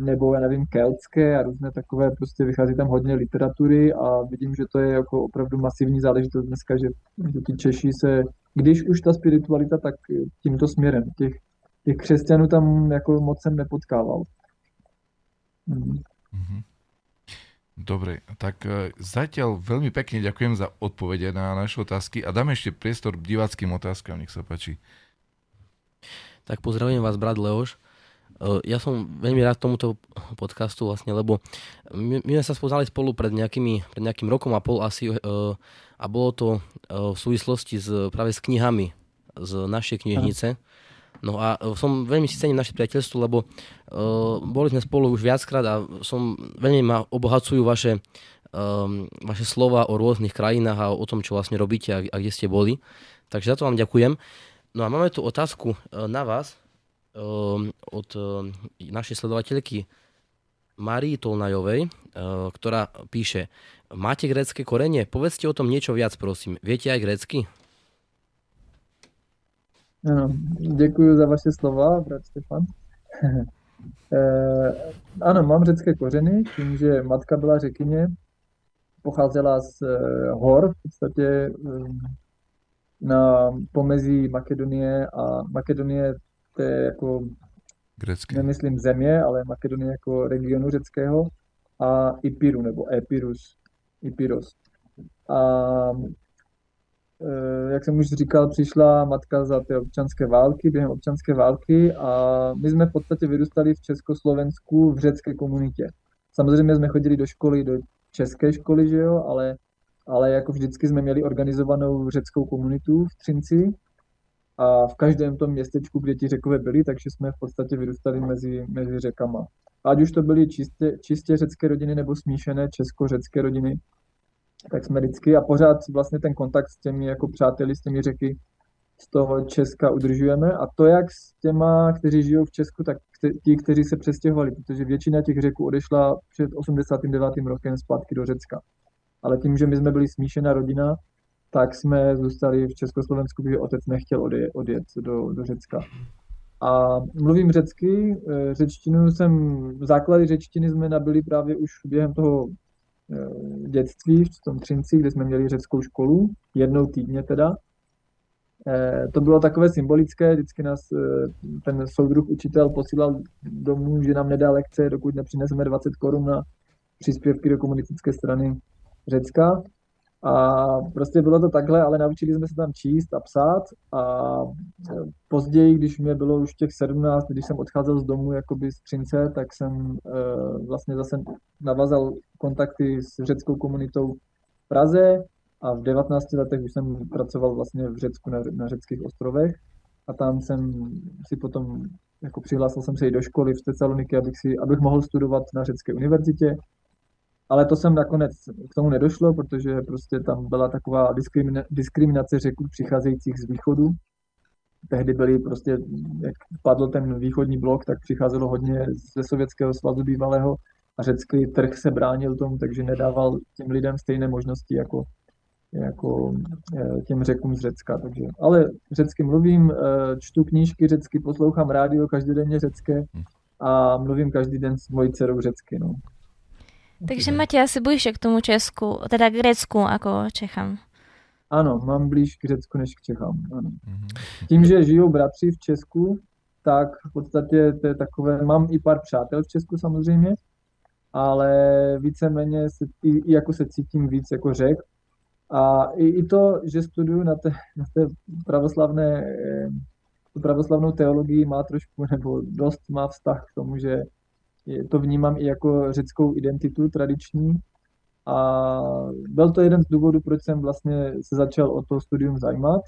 nebo já nevím, keltské a různé takové, prostě vychází tam hodně literatury a vidím, že to je jako opravdu masivní záležitost dneska, že, že ty Češi se, když už ta spiritualita, tak tímto směrem. Těch, těch křesťanů tam jako moc jsem nepotkával. Mm. Mm-hmm. Dobre, tak e, zatiaľ veľmi pekne ďakujem za odpovede na naše otázky a dáme ešte priestor diváckým otázkam, nech sa páči. Tak pozdravujem vás, brat Leoš. Eh, ja som veľmi rád tomuto podcastu vlastne, lebo my, my sme sa spoznali spolu pred, nejakými, pred nejakým rokom a pol asi eh, a bolo to eh, v súvislosti s, práve s knihami z našej knižnice. No a som veľmi si cením naše priateľstvo, lebo uh, boli sme spolu už viackrát a som veľmi ma obohacujú vaše, um, vaše slova o rôznych krajinách a o tom, čo vlastne robíte a, a kde ste boli. Takže za to vám ďakujem. No a máme tu otázku na vás. Ehm, od ehm, našej sledovateľky Marii Tolnajovej, ehm, ktorá píše Máte grécké korenie? Povedzte o tom niečo viac, prosím. Viete aj grécky? Ano, děkuji za vaše slova, brat Stefan. <laughs> e, ano, mám řecké kořeny, tím, že matka byla řekyně, pocházela z e, hor, v podstatě na pomezí Makedonie a Makedonie to je jako, Grecky. nemyslím země, ale Makedonie jako regionu řeckého a Ipirus nebo Epirus, Ipyros. A e, jak jsem už říkal, přišla matka za té občanské války, během občanské války a my jsme v podstatě vyrůstali v Československu v řecké komunitě. Samozřejmě jsme chodili do školy, do české školy, že jo, ale, ale jako vždycky jsme měli organizovanou řeckou komunitu v Třinci a v každém tom městečku, kde ti řekové byli, takže jsme v podstatě vyrůstali mezi, mezi řekama. Ať už to byly čistě, čistě řecké rodiny nebo smíšené česko-řecké rodiny, tak jsme vždycky a pořád vlastně ten kontakt s těmi jako přáteli, s těmi řeky z toho Česka udržujeme a to jak s těma, kteří žijou v Česku, tak ti, kteří se přestěhovali, protože většina těch řeků odešla před 89. rokem zpátky do Řecka. Ale tím, že my jsme byli smíšená rodina, tak jsme zůstali v Československu, protože otec nechtěl odjet, odjet do, do Řecka. A mluvím řecky, eh, řečtinu jsem, základy řečtiny jsme nabili právě už během toho eh, dětství v tom Třinci, kde jsme měli řeckou školu, jednou týdně teda. Eh, to bylo takové symbolické, vždycky nás ten soudruh učitel posílal domů, že nám nedá lekce, dokud nepřineseme 20 korun na příspěvky do komunistické strany Řecka. A prostě bylo to takhle, ale naučili jsme se tam číst a psát a e, později, když mě bylo už těch 17, když jsem odcházel z domu jakoby z Třince, tak jsem uh, vlastně zase navazal kontakty s řeckou komunitou v Praze a v 19 letech už jsem pracoval vlastně v Řecku na, na řeckých ostrovech a tam jsem si potom jako přihlásil jsem se i do školy v Thessaloniki, abych, si, abych mohl studovat na řecké univerzitě ale to jsem nakonec k tomu nedošlo, protože prostě tam byla taková diskrimina- diskriminace řeků přicházejících z východu. Tehdy byly prostě, jak padl ten východní blok, tak přicházelo hodně ze Sovětského svazu bývalého a řecký trh se bránil tomu, takže nedával těm lidem stejné možnosti jako, jako eh, těm řekům z Řecka. Takže, ale řecky mluvím, eh, čtu knížky řecky, poslouchám rádio každodenně řecké a mluvím každý den s mojí dcerou řecky. No. Takže máte asi bližšie k tomu Česku, teda k Řecku ako Čechám. Ano, mám blíž k Řecku než k Čechám. Ano. Mhm. Tím, že žijou bratři v Česku, tak v podstatě to je takové, mám i pár přátel v Česku samozřejmě, ale víceméně se, i, i jako se cítím víc jako řek. A i, i to, že studuju na té, na té pravoslavné, eh, pravoslavnou teologii má trošku, nebo dost má vztah k tomu, že to vnímám i jako řeckou identitu tradiční. A byl to jeden z důvodů, proč jsem vlastně se začal o to studium zajímat.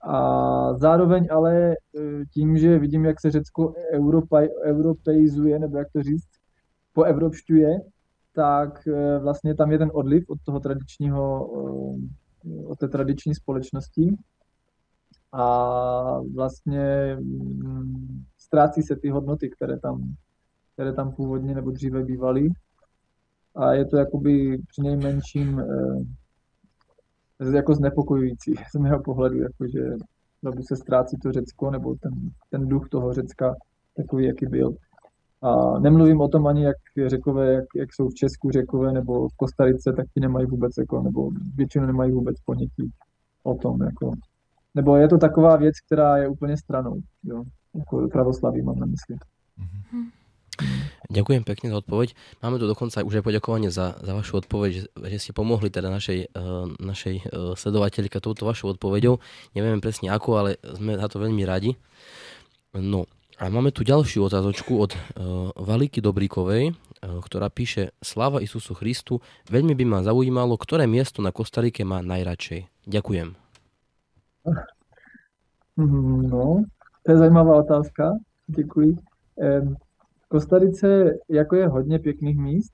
A zároveň ale e, tím, že vidím, jak se Řecko europeizuje, nebo jak to říct, poevropšťuje, tak e, vlastně tam je ten odliv od toho tradičního, od té tradiční společnosti. A vlastně mm, ztrácí se ty hodnoty, které tam, které tam původně nebo dříve bývaly. A je to jakoby při nejmenším jako znepokojující <laughs> z mého pohledu, jakože že se ztrácí to Řecko nebo ten, ten duch toho Řecka takový, jaký byl. A nemluvím o tom ani, jak řekové, jak, jak jsou v Česku řekové nebo v Kostarice, tak ti nemají vůbec, jako, nebo většinou nemají vůbec ponětí o tom. Jako. Nebo je to taková věc, která je úplně stranou. Jo? Jako pravoslaví mám na mysli. Mm-hmm. Ďakujem pekne za odpoveď. Máme tu dokonca už aj poďakovanie za, za vašu odpoveď, že, že ste pomohli teda našej, uh, našej uh, sledovateľke touto vašou odpoveďou. Nevieme presne ako, ale sme za to veľmi radi. No a máme tu ďalšiu otázočku od uh, Valiky Dobríkovej, uh, ktorá píše Sláva Isusu Christu, veľmi by ma zaujímalo, ktoré miesto na Kostarike má najradšej. Ďakujem. <laughs> No, to je zajímavá otázka. Děkuji. Kostarice jako je hodně pěkných míst,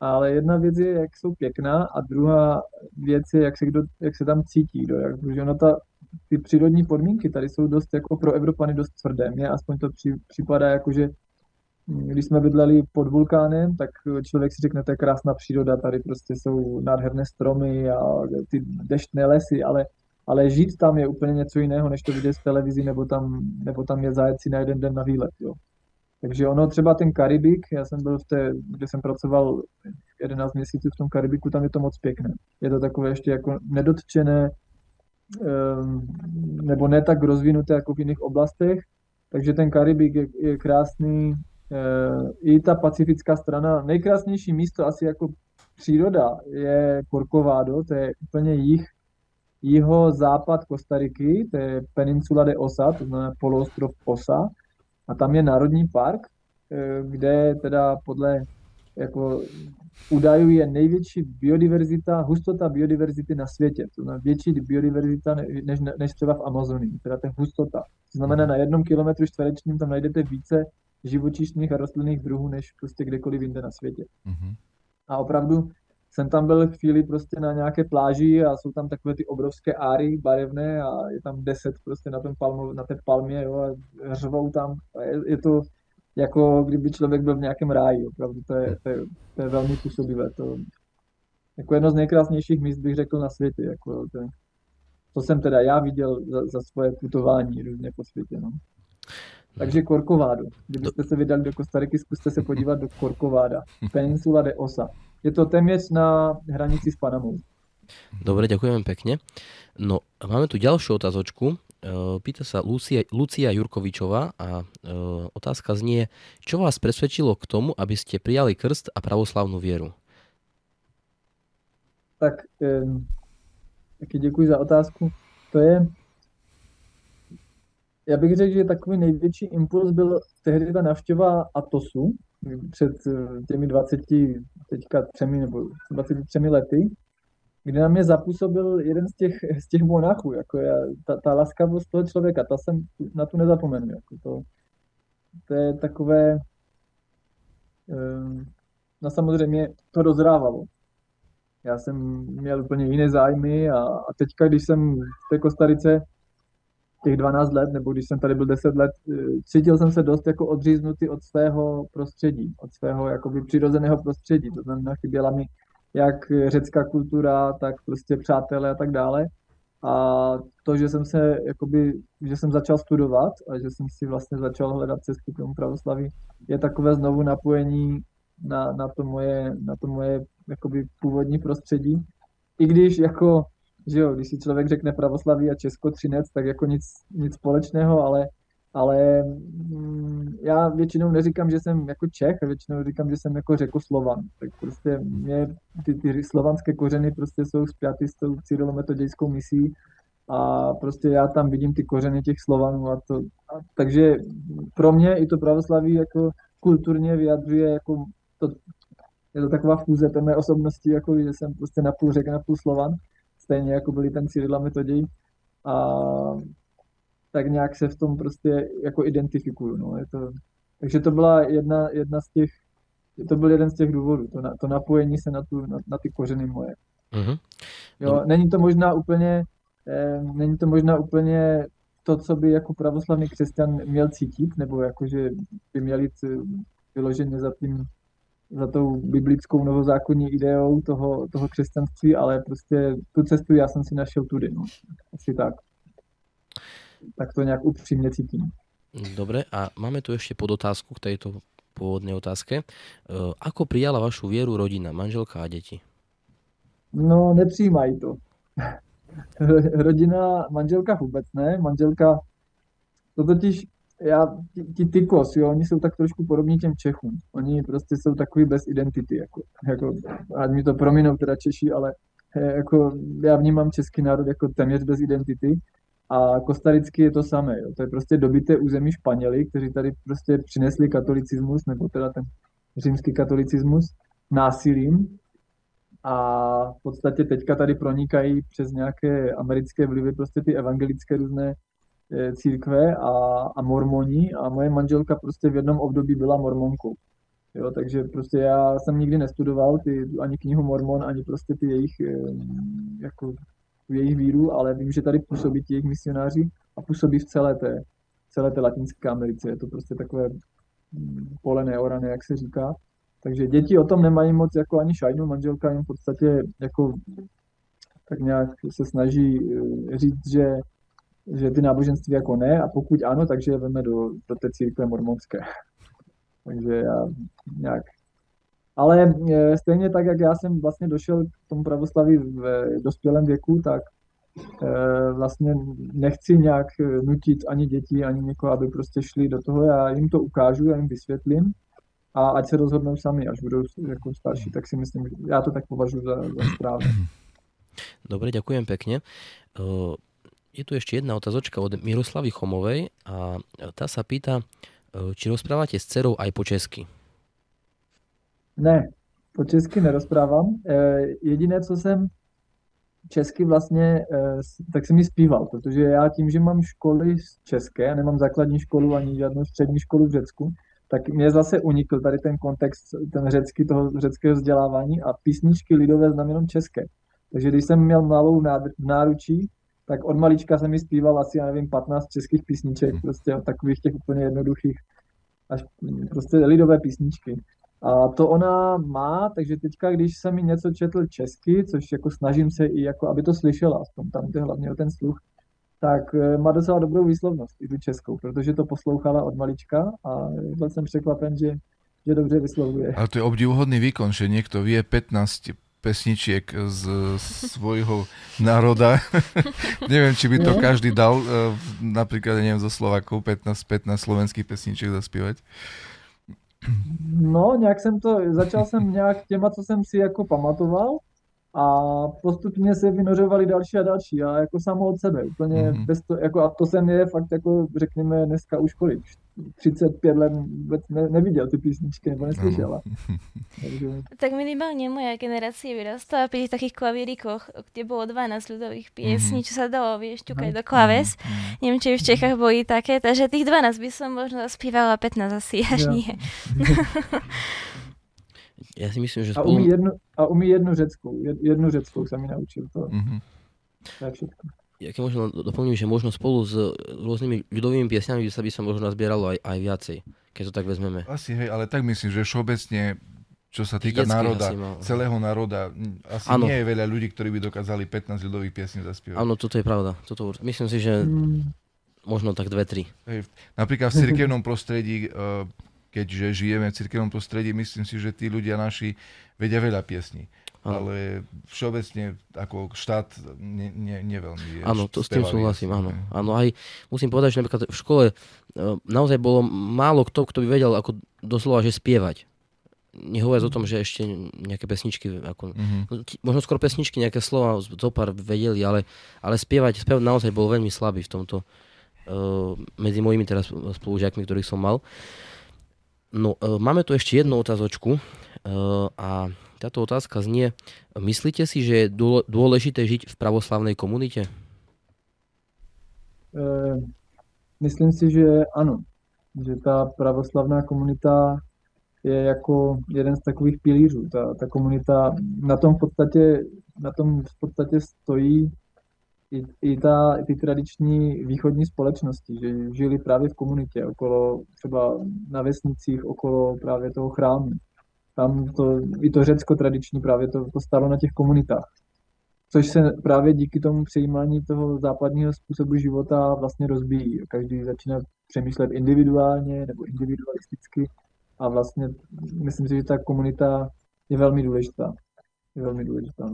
ale jedna věc je, jak jsou pěkná a druhá věc je, jak se, kdo, jak se tam cítí kdo. Jak, protože ono ta, ty přírodní podmínky tady jsou dost jako pro Evropany dost tvrdé. Mně aspoň to při, připadá jako, že když jsme bydleli pod vulkánem, tak člověk si řekne, to je krásná příroda, tady prostě jsou nádherné stromy a ty deštné lesy, ale, ale žít tam je úplně něco jiného, než to vidět z televizi, nebo tam, nebo tam je zajet si na jeden den na výlet. Jo. Takže ono třeba ten Karibik, já jsem byl v té, kde jsem pracoval 11 měsíců v tom Karibiku, tam je to moc pěkné. Je to takové ještě jako nedotčené, ehm, nebo ne tak rozvinuté jako v jiných oblastech, takže ten Karibik je, je krásný, eh, i ta pacifická strana. Nejkrásnější místo asi jako příroda je Corcovado, to je úplně jich, jiho západ Kostariky, to je Peninsula de Osa, to znamená poloostrov Osa, a tam je národní park, eh, kde teda podle jako údajů je největší biodiverzita, hustota biodiverzity na světě. To znamená větší biodiverzita než, než třeba v Amazonii, teda ta hustota. To znamená, na jednom kilometru čtverečním tam najdete více živočišných a rostlinných druhů, než prostě kdekoliv jinde na světě. Mm-hmm. A opravdu jsem tam byl chvíli prostě na nějaké pláži a jsou tam takové ty obrovské áry barevné a je tam deset prostě na, tom palmu, na té palmě jo, a řvou tam. A je, je, to jako kdyby člověk byl v nějakém ráji, opravdu to je, to je, to je velmi působivé. To, jako jedno z nejkrásnějších míst bych řekl na světě. Jako to, to jsem teda já viděl za, za svoje putování různě po světě. No. Takže Korkovádo. Kdybyste se vydali do Kostariky, zkuste se podívat do Korkováda. Peninsula de Osa. Je to téměř na hranici s Panamou. Dobre, ďakujem pekne. No, máme tu ďalšiu otázočku. E, pýta sa Lucia, Lucia Jurkovičová a e, otázka znie, čo vás presvedčilo k tomu, aby ste prijali krst a pravoslavnú vieru? Tak, taky děkuji za otázku. To je, já bych řekl, že takový největší impuls byl tehdy ta návštěva Atosu před eh, těmi 20, teďka třemi nebo 23 lety, kdy na mě zapůsobil jeden z těch, z těch monachů, jako já, ta, ta laskavost toho člověka, ta jsem, na tu nezapomenu, jako to, to je takové, eh, no samozřejmě to dozrávalo. Já jsem měl úplně jiné zájmy a, a teďka, když jsem v té Kostarice těch 12 let, nebo když jsem tady byl 10 let, eh, cítil jsem se dost jako odříznutý od svého prostředí, od svého jakoby přirozeného prostředí. To znamená, chyběla mi jak řecká kultura, tak prostě přátelé a tak dále. A to, že jsem se, jakoby, že jsem začal studovat a že jsem si vlastně začal hledat cestu k tomu pravoslaví, je takové znovu napojení na, na to moje, na to moje jakoby původní prostředí. I když jako že jo, když si člověk řekne pravoslaví a Česko Třinec, tak jako nic, nic společného, ale, ale mm, já většinou neříkám, že jsem jako Čech, většinou říkám, že jsem jako řekoslovan. Tak prostě mě ty, ty slovanské kořeny prostě jsou spjaty s tou cyrilometodějskou misí a prostě já tam vidím ty kořeny těch Slovanů a to, a, takže pro mě i to pravoslaví jako kulturně vyjadřuje jako to, je to taková fúze té mé osobnosti, jako že jsem prostě napůl řek, napůl slovan, stejně jako byli ten Cyril a Metoděj. A tak nějak se v tom prostě jako identifikuju. No. Je to, takže to byla jedna, jedna z těch, to byl jeden z těch důvodů, to, na, to napojení se na, tu, na, na ty kořeny moje. Uh-huh. Jo, není to možná úplně, eh, není to možná úplně to, co by jako pravoslavný křesťan měl cítit, nebo jako, že by měl jít eh, vyloženě za tím, za tou biblickou novozákonní ideou toho, toho křesťanství, ale prostě tu cestu já jsem si našel tudy, no. Asi tak. Tak to nějak upřímně cítím. Dobre, a máme tu ešte podotázku k tejto pôvodnej otázke. E, ako prijala vašu vieru rodina, manželka a deti? No, nepřijímají to. <laughs> Rodina, manželka vůbec ne. Manželka, to totiž, já, ti, ti tykos, jo, oni jsou tak trošku podobní těm Čechům. Oni prostě jsou takový bez identity, jako, jako ať mi to prominou teda Češi, ale jako já vnímám český národ jako téměř bez identity. A kostaricky je to samé. Jo. To je prostě dobité území Španěli, kteří tady prostě přinesli katolicismus, nebo teda ten římský katolicismus, násilím. A v podstatě teďka tady pronikají přes nějaké americké vlivy prostě ty evangelické různé církve a, a mormoni a moje manželka prostě v jednom období byla mormonkou. Jo, takže prostě já jsem nikdy nestudoval ty, ani knihu Mormon, ani prostě ty jejich e, jako jejich víru, ale vím, že tady působí ti jejich misionáři a působí v celé té, celé té Latinské Americe. Je to prostě takové mm, pole neorané, jak se říká. Takže děti o tom nemají moc jako ani šajnu, manželka jim v podstatě jako tak nějak se snaží eh, říct, že, že ty náboženství jako ne a pokud ano, takže je veme do, do té církve mormonské. <laughs> takže já nějak ale e, stejně tak, jak já jsem vlastně došel k tomu pravoslaví v dospělém věku, tak e, vlastně nechci nějak nutit ani děti, ani někoho, aby prostě šli do toho. Já jim to ukážu, já jim vysvětlím a ať se rozhodnou sami, až budou jako starší, tak si myslím, že já to tak považuji za, za správné. Dobre, ďakujem pekne. Je tu ešte jedna otázočka od Miroslavy Chomovej a tá sa pýta, či rozprávate s dcerou aj po česky. Ne, po česky nerozprávám. Eh, jediné, co jsem česky vlastně, eh, tak jsem mi zpíval, protože já tím, že mám školy z české, a nemám základní školu ani žádnou střední školu v Řecku, tak mě zase unikl tady ten kontext, ten řecký, toho řeckého vzdělávání a písničky lidové znám jenom české. Takže když jsem měl malou v náručí, tak od malička jsem mi zpíval asi, já nevím, 15 českých písniček, prostě takových těch úplně jednoduchých, až prostě lidové písničky. A to ona má, takže teďka, když jsem mi něco četl česky, což jako snažím se i jako, aby to slyšela, aspoň tam je hlavně o ten sluch, tak eh, má docela dobrou výslovnost, i tu českou, protože to poslouchala od malička a byl jsem překvapen, že, že dobře vyslovuje. Ale to je obdivuhodný výkon, že někdo vie 15 pesničiek z svojho národa. <laughs> neviem, či by to no. každý dal, eh, napríklad, neviem, zo Slovákov 15, 15 slovenských pesničiek zaspívať. No, nějak jsem to, začal jsem nějak těma, co jsem si jako pamatoval a postupně se vynořovali další a další a jako samo od sebe, úplně mm-hmm. bez to, jako a to jsem je fakt jako řekněme dneska už kolik, 35 let vůbec ne, neviděl ty písničky nebo neslyšela. <laughs> Takže... Tak minimálně moja generácia vyrastala pri takých klavírikoch, kde bolo 12 ľudových piesní, mm-hmm. čo sa dalo vyšťukať do klaves. Mm-hmm. Neviem, či v Čechách boli také, takže tých 12 by som možno zaspívala, 15 asi až ja. nie. <laughs> Já si myslím, že spolu... A umí jednu, a umí jednu řeckou. Jednu řeckou jsem mi naučil. To, mm-hmm. to je keď možno doplním, že možno spolu s rôznymi ľudovými piesňami by sa by sa možno nazbieralo aj, aj viacej, keď to tak vezmeme. Asi hej, ale tak myslím, že všeobecne čo sa týka národa, celého národa, asi ano. nie je veľa ľudí, ktorí by dokázali 15 ľudových piesní zaspievať. Áno, toto je pravda. Toto, myslím si, že mm. možno tak dve, tri. Hej, napríklad v cirkevnom prostredí uh, keďže žijeme v cirkevnom prostredí, myslím si, že tí ľudia naši vedia veľa piesní. Ano. Ale všeobecne ako štát ne, ne, neveľmi je Áno, to s tým súhlasím, áno. Áno, aj musím povedať, že napríklad v škole e, naozaj bolo málo kto, kto by vedel ako doslova, že spievať. Nehovoriac o tom, že ešte nejaké pesničky, ako, mm-hmm. možno skoro pesničky, nejaké slova zopár vedeli, ale, ale spievať, spievať naozaj bol veľmi slabý v tomto uh, medzi mojimi teraz spolužiakmi, ktorých som mal. Uh, No, e, máme tu ešte jednu otázočku e, a táto otázka znie, myslíte si, že je dôležité žiť v pravoslavnej komunite? Myslím si, že ano. Že ta pravoslavná komunita je jako jeden z takových pilířů. Ta, ta komunita na tom v podstatě, na tom v podstatě stojí i, i, ta, ty tradiční východní společnosti, že žili právě v komunitě, okolo třeba na vesnicích, okolo právě toho chrámu. Tam to, i to Řecko tradiční právě to, to stalo na těch komunitách. Což se právě díky tomu přejímání toho západního způsobu života vlastně rozbíjí. Každý začíná přemýšlet individuálně nebo individualisticky a vlastně myslím si, že ta komunita je velmi důležitá. Je velmi důležitá.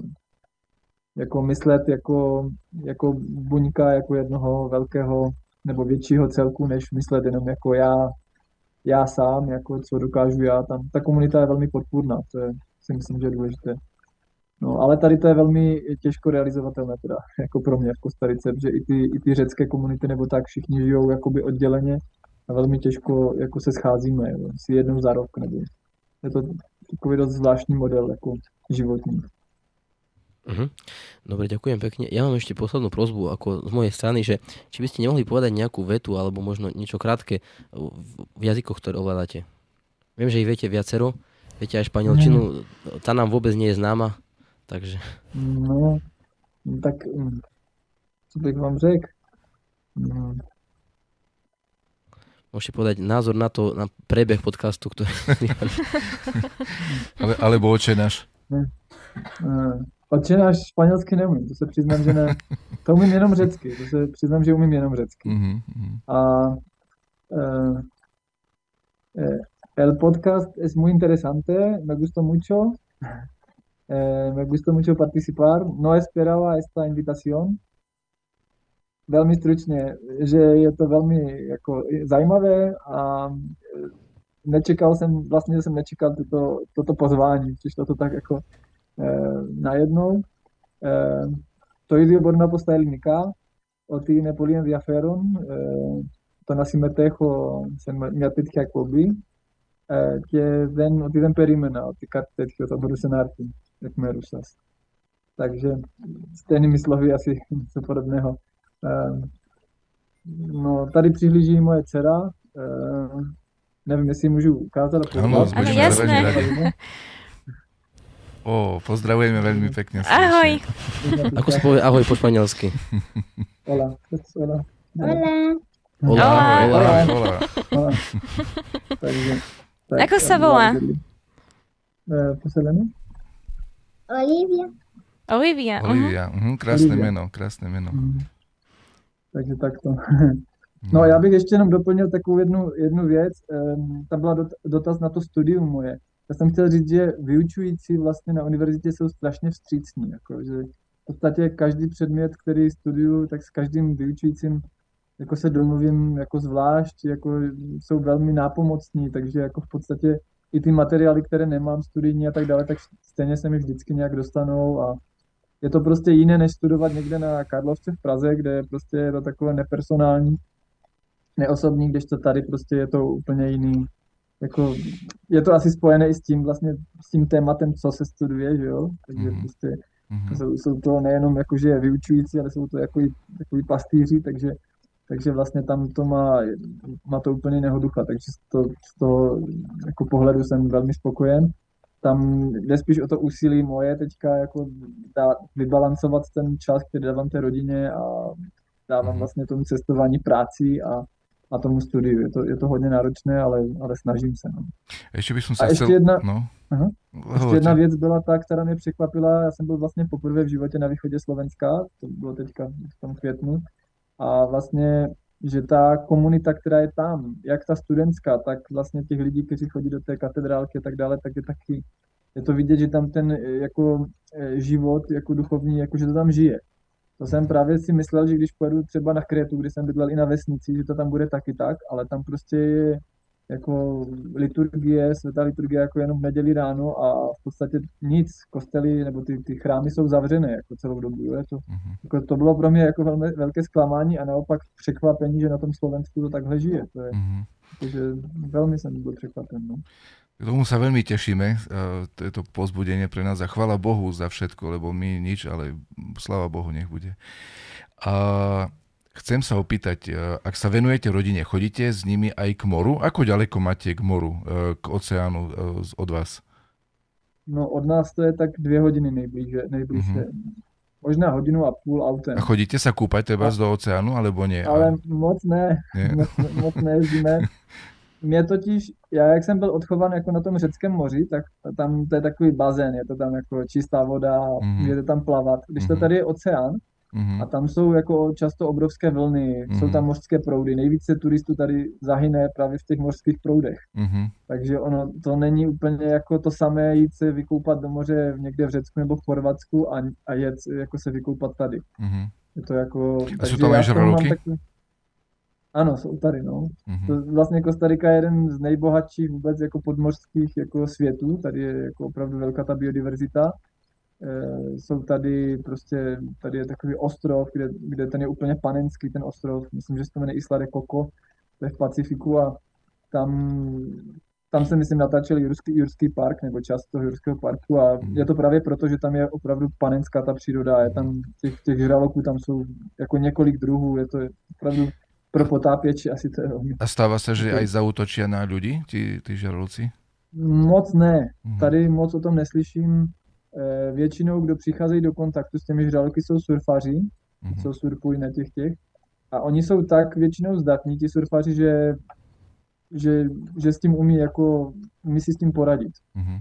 Jako myslet jako, jako buňka, jako jednoho velkého nebo většího celku, než myslet jenom jako já, já sám, jako co dokážu já. Tam ta komunita je velmi podpůrná, to je, si myslím, že je důležité. No, ale tady to je velmi těžko realizovatelné teda, <laughs> jako pro mě v Kostarice, protože i ty, i ty řecké komunity nebo tak všichni žijou jakoby odděleně a velmi těžko jako se scházíme, jo, si jednou za rok, nebo je to takový dost zvláštní model jako životní. Uh-huh. Dobre, ďakujem pekne. Ja mám ešte poslednú prozbu ako z mojej strany, že či by ste nemohli povedať nejakú vetu alebo možno niečo krátke v jazykoch, ktoré ovládate. Viem, že ich viete viacero, viete aj španielčinu, tá nám vôbec nie je známa, takže... No, tak co bych vám řekl? No, Môžete povedať názor na to, na prebeh podcastu, ktorý... <laughs> Ale, alebo oče náš. Náš španělsky neumím, to se přiznám, že ne. <laughs> To umím jenom řecky, to se přiznám, že umím jenom řecky. Mm-hmm. A uh, el podcast es muy interesante, me gustó mucho. <laughs> Eh, me gustó mucho participar. No esperaba esta invitación, velmi stručně, že je to velmi jako zajímavé a e, nečekal jsem, vlastně jsem nečekal toto, toto pozvání, přišlo to tak jako eh, najednou. Eh, το ίδιο μπορεί να αποστέλει νικά, ότι είναι πολύ ενδιαφέρον ε, το να συμμετέχω σε μια τέτοια εκπομπή ε, και δεν, ότι δεν περίμενα ότι κάτι τέτοιο θα μπορούσε να έρθει εκ μέρους σας. Takže stejnými slovy asi něco podobného. Ehm, no, tady přihlíží moje dcera. Ehm, nevím, jestli můžu ukázat. Ano, ano jasné. O, pozdravujeme veľmi pekne. Ahoj. Ako sa povie ahoj po španielsky? Hola. Hola. Hola. Hola. Hola. Hola. Hola. Takže, tak, Ako sa volá? Posledné? Olivia. Olivia. Olivia, uh-huh. krásne Olivia. meno, krásne meno. Uh-huh. Takže takto. No já bych ještě jenom doplnil takovou jednu, jednu věc. Tam byla dotaz na to studium moje. Já jsem chtěl říct, že vyučující vlastně na univerzitě jsou strašně vstřícní. Jako, že v podstatě každý předmět, který studuju, tak s každým vyučujícím jako se domluvím jako zvlášť, jako jsou velmi nápomocní, takže jako v podstatě i ty materiály, které nemám studijní a tak dále, tak stejně se mi vždycky nějak dostanou a je to prostě jiné, než studovat někde na Karlovce v Praze, kde je prostě je to takové nepersonální, neosobní, když to tady prostě je to úplně jiný. Jako, je to asi spojené i s tím vlastně, s tím tématem, co se studuje, že jo? Takže mm-hmm. prostě mm-hmm. Jsou, jsou, to nejenom jako, že je vyučující, ale jsou to jako takový pastýři, takže, takže vlastně tam to má, má to úplně jiného ducha, takže z toho, z toho jako pohledu jsem velmi spokojen tam jde spíš o to úsilí moje teďka jako dá, vybalancovat ten čas, který dávám té rodině a dávám mm-hmm. vlastně tomu cestování práci a, a tomu studiu. Je to, je to hodně náročné, ale, ale snažím se. No. Ještě bych se a ještě jedna, no. aha, ještě jedna věc byla ta, která mě překvapila. Já jsem byl vlastně poprvé v životě na východě Slovenska, to bylo teďka v tom květnu. A vlastně že ta komunita, která je tam, jak ta studentská, tak vlastně těch lidí, kteří chodí do té katedrálky a tak dále, tak je taky, je to vidět, že tam ten jako eh, život, jako duchovní, jako že to tam žije. To jsem právě si myslel, že když pojedu třeba na Krétu, kde jsem bydlel i na vesnici, že to tam bude taky tak, ale tam prostě je jako liturgie, světá liturgie jako jenom v neděli ráno a v podstatě nic, kostely nebo ty, ty chrámy jsou zavřené jako celou dobu. Jo? To, mm-hmm. jako, to bylo pro mě jako velmi velké zklamání a naopak překvapení, že na tom Slovensku to takhle žije. To je, mm-hmm. Takže veľmi som bol překvapen. No. K tomu sa veľmi tešíme, to je to pozbudenie pre nás a chvala Bohu za všetko, lebo my nič, ale sláva Bohu nech bude. A chcem sa opýtať, ak sa venujete rodine, chodíte s nimi aj k moru? Ako ďaleko máte k moru, k oceánu od vás? No od nás to je tak dvě hodiny nejblíže, nejblíže. Mm-hmm. Možná hodinu a půl autem. A chodíte sa kúpať teba do oceánu, alebo nie? Ale moc ne, nie. moc, moc nejezdíme. <laughs> Mě totiž, já jak jsem byl odchovan jako na tom řeckém moři, tak tam to je takový bazén, je to tam jako čistá voda, mm-hmm. můžete tam plavat. Když mm-hmm. to tady je oceán, Mm-hmm. A tam jsou jako často obrovské vlny, mm-hmm. jsou tam mořské proudy. Nejvíce turistů tady zahyne právě v těch mořských proudech. Mm-hmm. Takže ono to není úplně jako to samé jít se vykoupat do moře někde v Řecku nebo v Chorvatsku a, a jet jako se vykoupat tady. Mm-hmm. Je to jako... A jsou to žraloky? Takový... Ano, jsou tady, no. Mm-hmm. To vlastně Kostarika je jeden z nejbohatších vůbec jako podmořských jako světů. Tady je jako opravdu velká ta biodiverzita. Eh, jsou tady prostě, tady je takový ostrov, kde, kde ten je úplně panenský, ten ostrov, myslím, že se to jmenuje Isla de Coco, to je v Pacifiku a tam, tam se myslím natáčel Jurský, Jurský park, nebo část toho Jurského parku a je to právě proto, že tam je opravdu panenská ta příroda, je tam těch, těch žraloků, tam jsou jako několik druhů, je to opravdu pro potápěči asi to je velmi. A stává se, že aj zautočí na lidi, ty, ty žraloci? Moc ne, mhm. tady moc o tom neslyším. Eh, většinou, kdo přicházejí do kontaktu s těmi žraloky, jsou surfaři, mm-hmm. co surfují na těch těch. A oni jsou tak většinou zdatní, ti surfaři, že, že, že s tím umí, jako, umí si s tím poradit. Mm-hmm.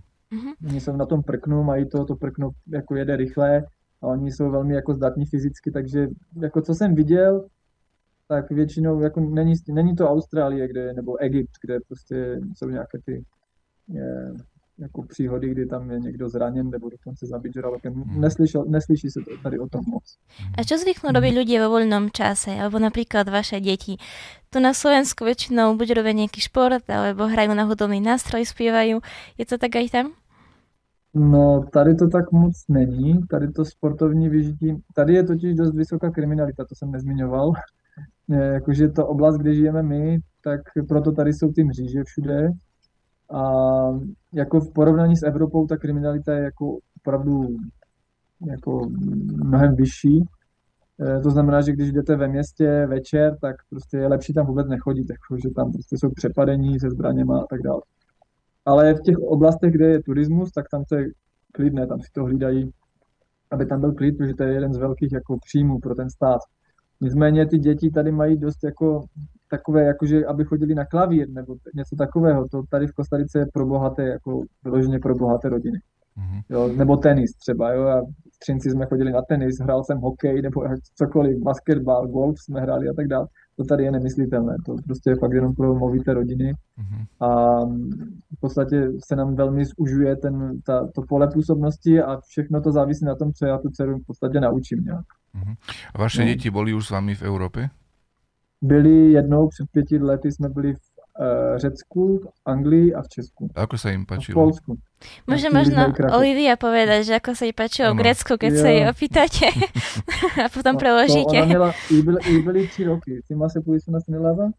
Oni jsou na tom prknu, mají to, to prkno jako jede rychle a oni jsou velmi jako zdatní fyzicky, takže jako co jsem viděl, tak většinou jako není, není to Austrálie, kde, nebo Egypt, kde prostě jsou nějaké ty je, jako příhody, kdy tam je někdo zraněn nebo dokonce zabít žralokem. Hmm. Neslyšel, neslyší se to tady o tom moc. A čo zvyknú robiť ľudia vo voľnom čase, alebo napríklad vaše deti? Tu na Slovensku väčšinou buď robia nejaký šport, alebo hrajú na hudobný nástroj, zpívajú. Je to tak aj tam? No, tady to tak moc není, tady to sportovní vyžití, tady je totiž dost vysoká kriminalita, to jsem nezmiňoval. Jakože to oblast, kde žijeme my, tak proto tady jsou ty mříže všude, a jako v porovnání s Evropou ta kriminalita je jako opravdu jako mnohem vyšší. E, to znamená, že když jdete ve městě večer, tak prostě je lepší tam vůbec nechodit, jako, že tam prostě jsou přepadení se zbraněma a tak dále. Ale v těch oblastech, kde je turismus, tak tam to je klidné, tam si to hlídají, aby tam byl klid, protože to je jeden z velkých jako příjmů pro ten stát. Nicméně ty děti tady mají dost jako takové, jakože aby chodili na klavír nebo něco takového. To tady v Kostarice je pro bohaté, jako vyloženě pro bohaté rodiny. Mm-hmm. Jo, nebo tenis třeba, jo, a v Třinci jsme chodili na tenis, hrál jsem hokej nebo cokoliv, basketbal, golf jsme hráli a tak dále. To tady je nemyslitelné, to prostě je fakt jenom pro movité rodiny mm-hmm. a v podstatě se nám velmi zužuje ten, ta, to pole působnosti a všechno to závisí na tom, co já tu dceru v podstatě naučím nějak. Mm-hmm. A vaše no. děti byly už s vámi v Evropě? byli jednou před pěti lety, jsme byli v uh, Řecku, v Anglii a v Česku. A ako sa im páčilo? v Polsku. Môže možno Olivia povedať, že ako sa jej páčilo v Grécku, keď ja. sa jej opýtate <laughs> a potom no, preložíte. To ona měla, jí byly, jí byly tři roky. Ty má se půjdu na Sinilava?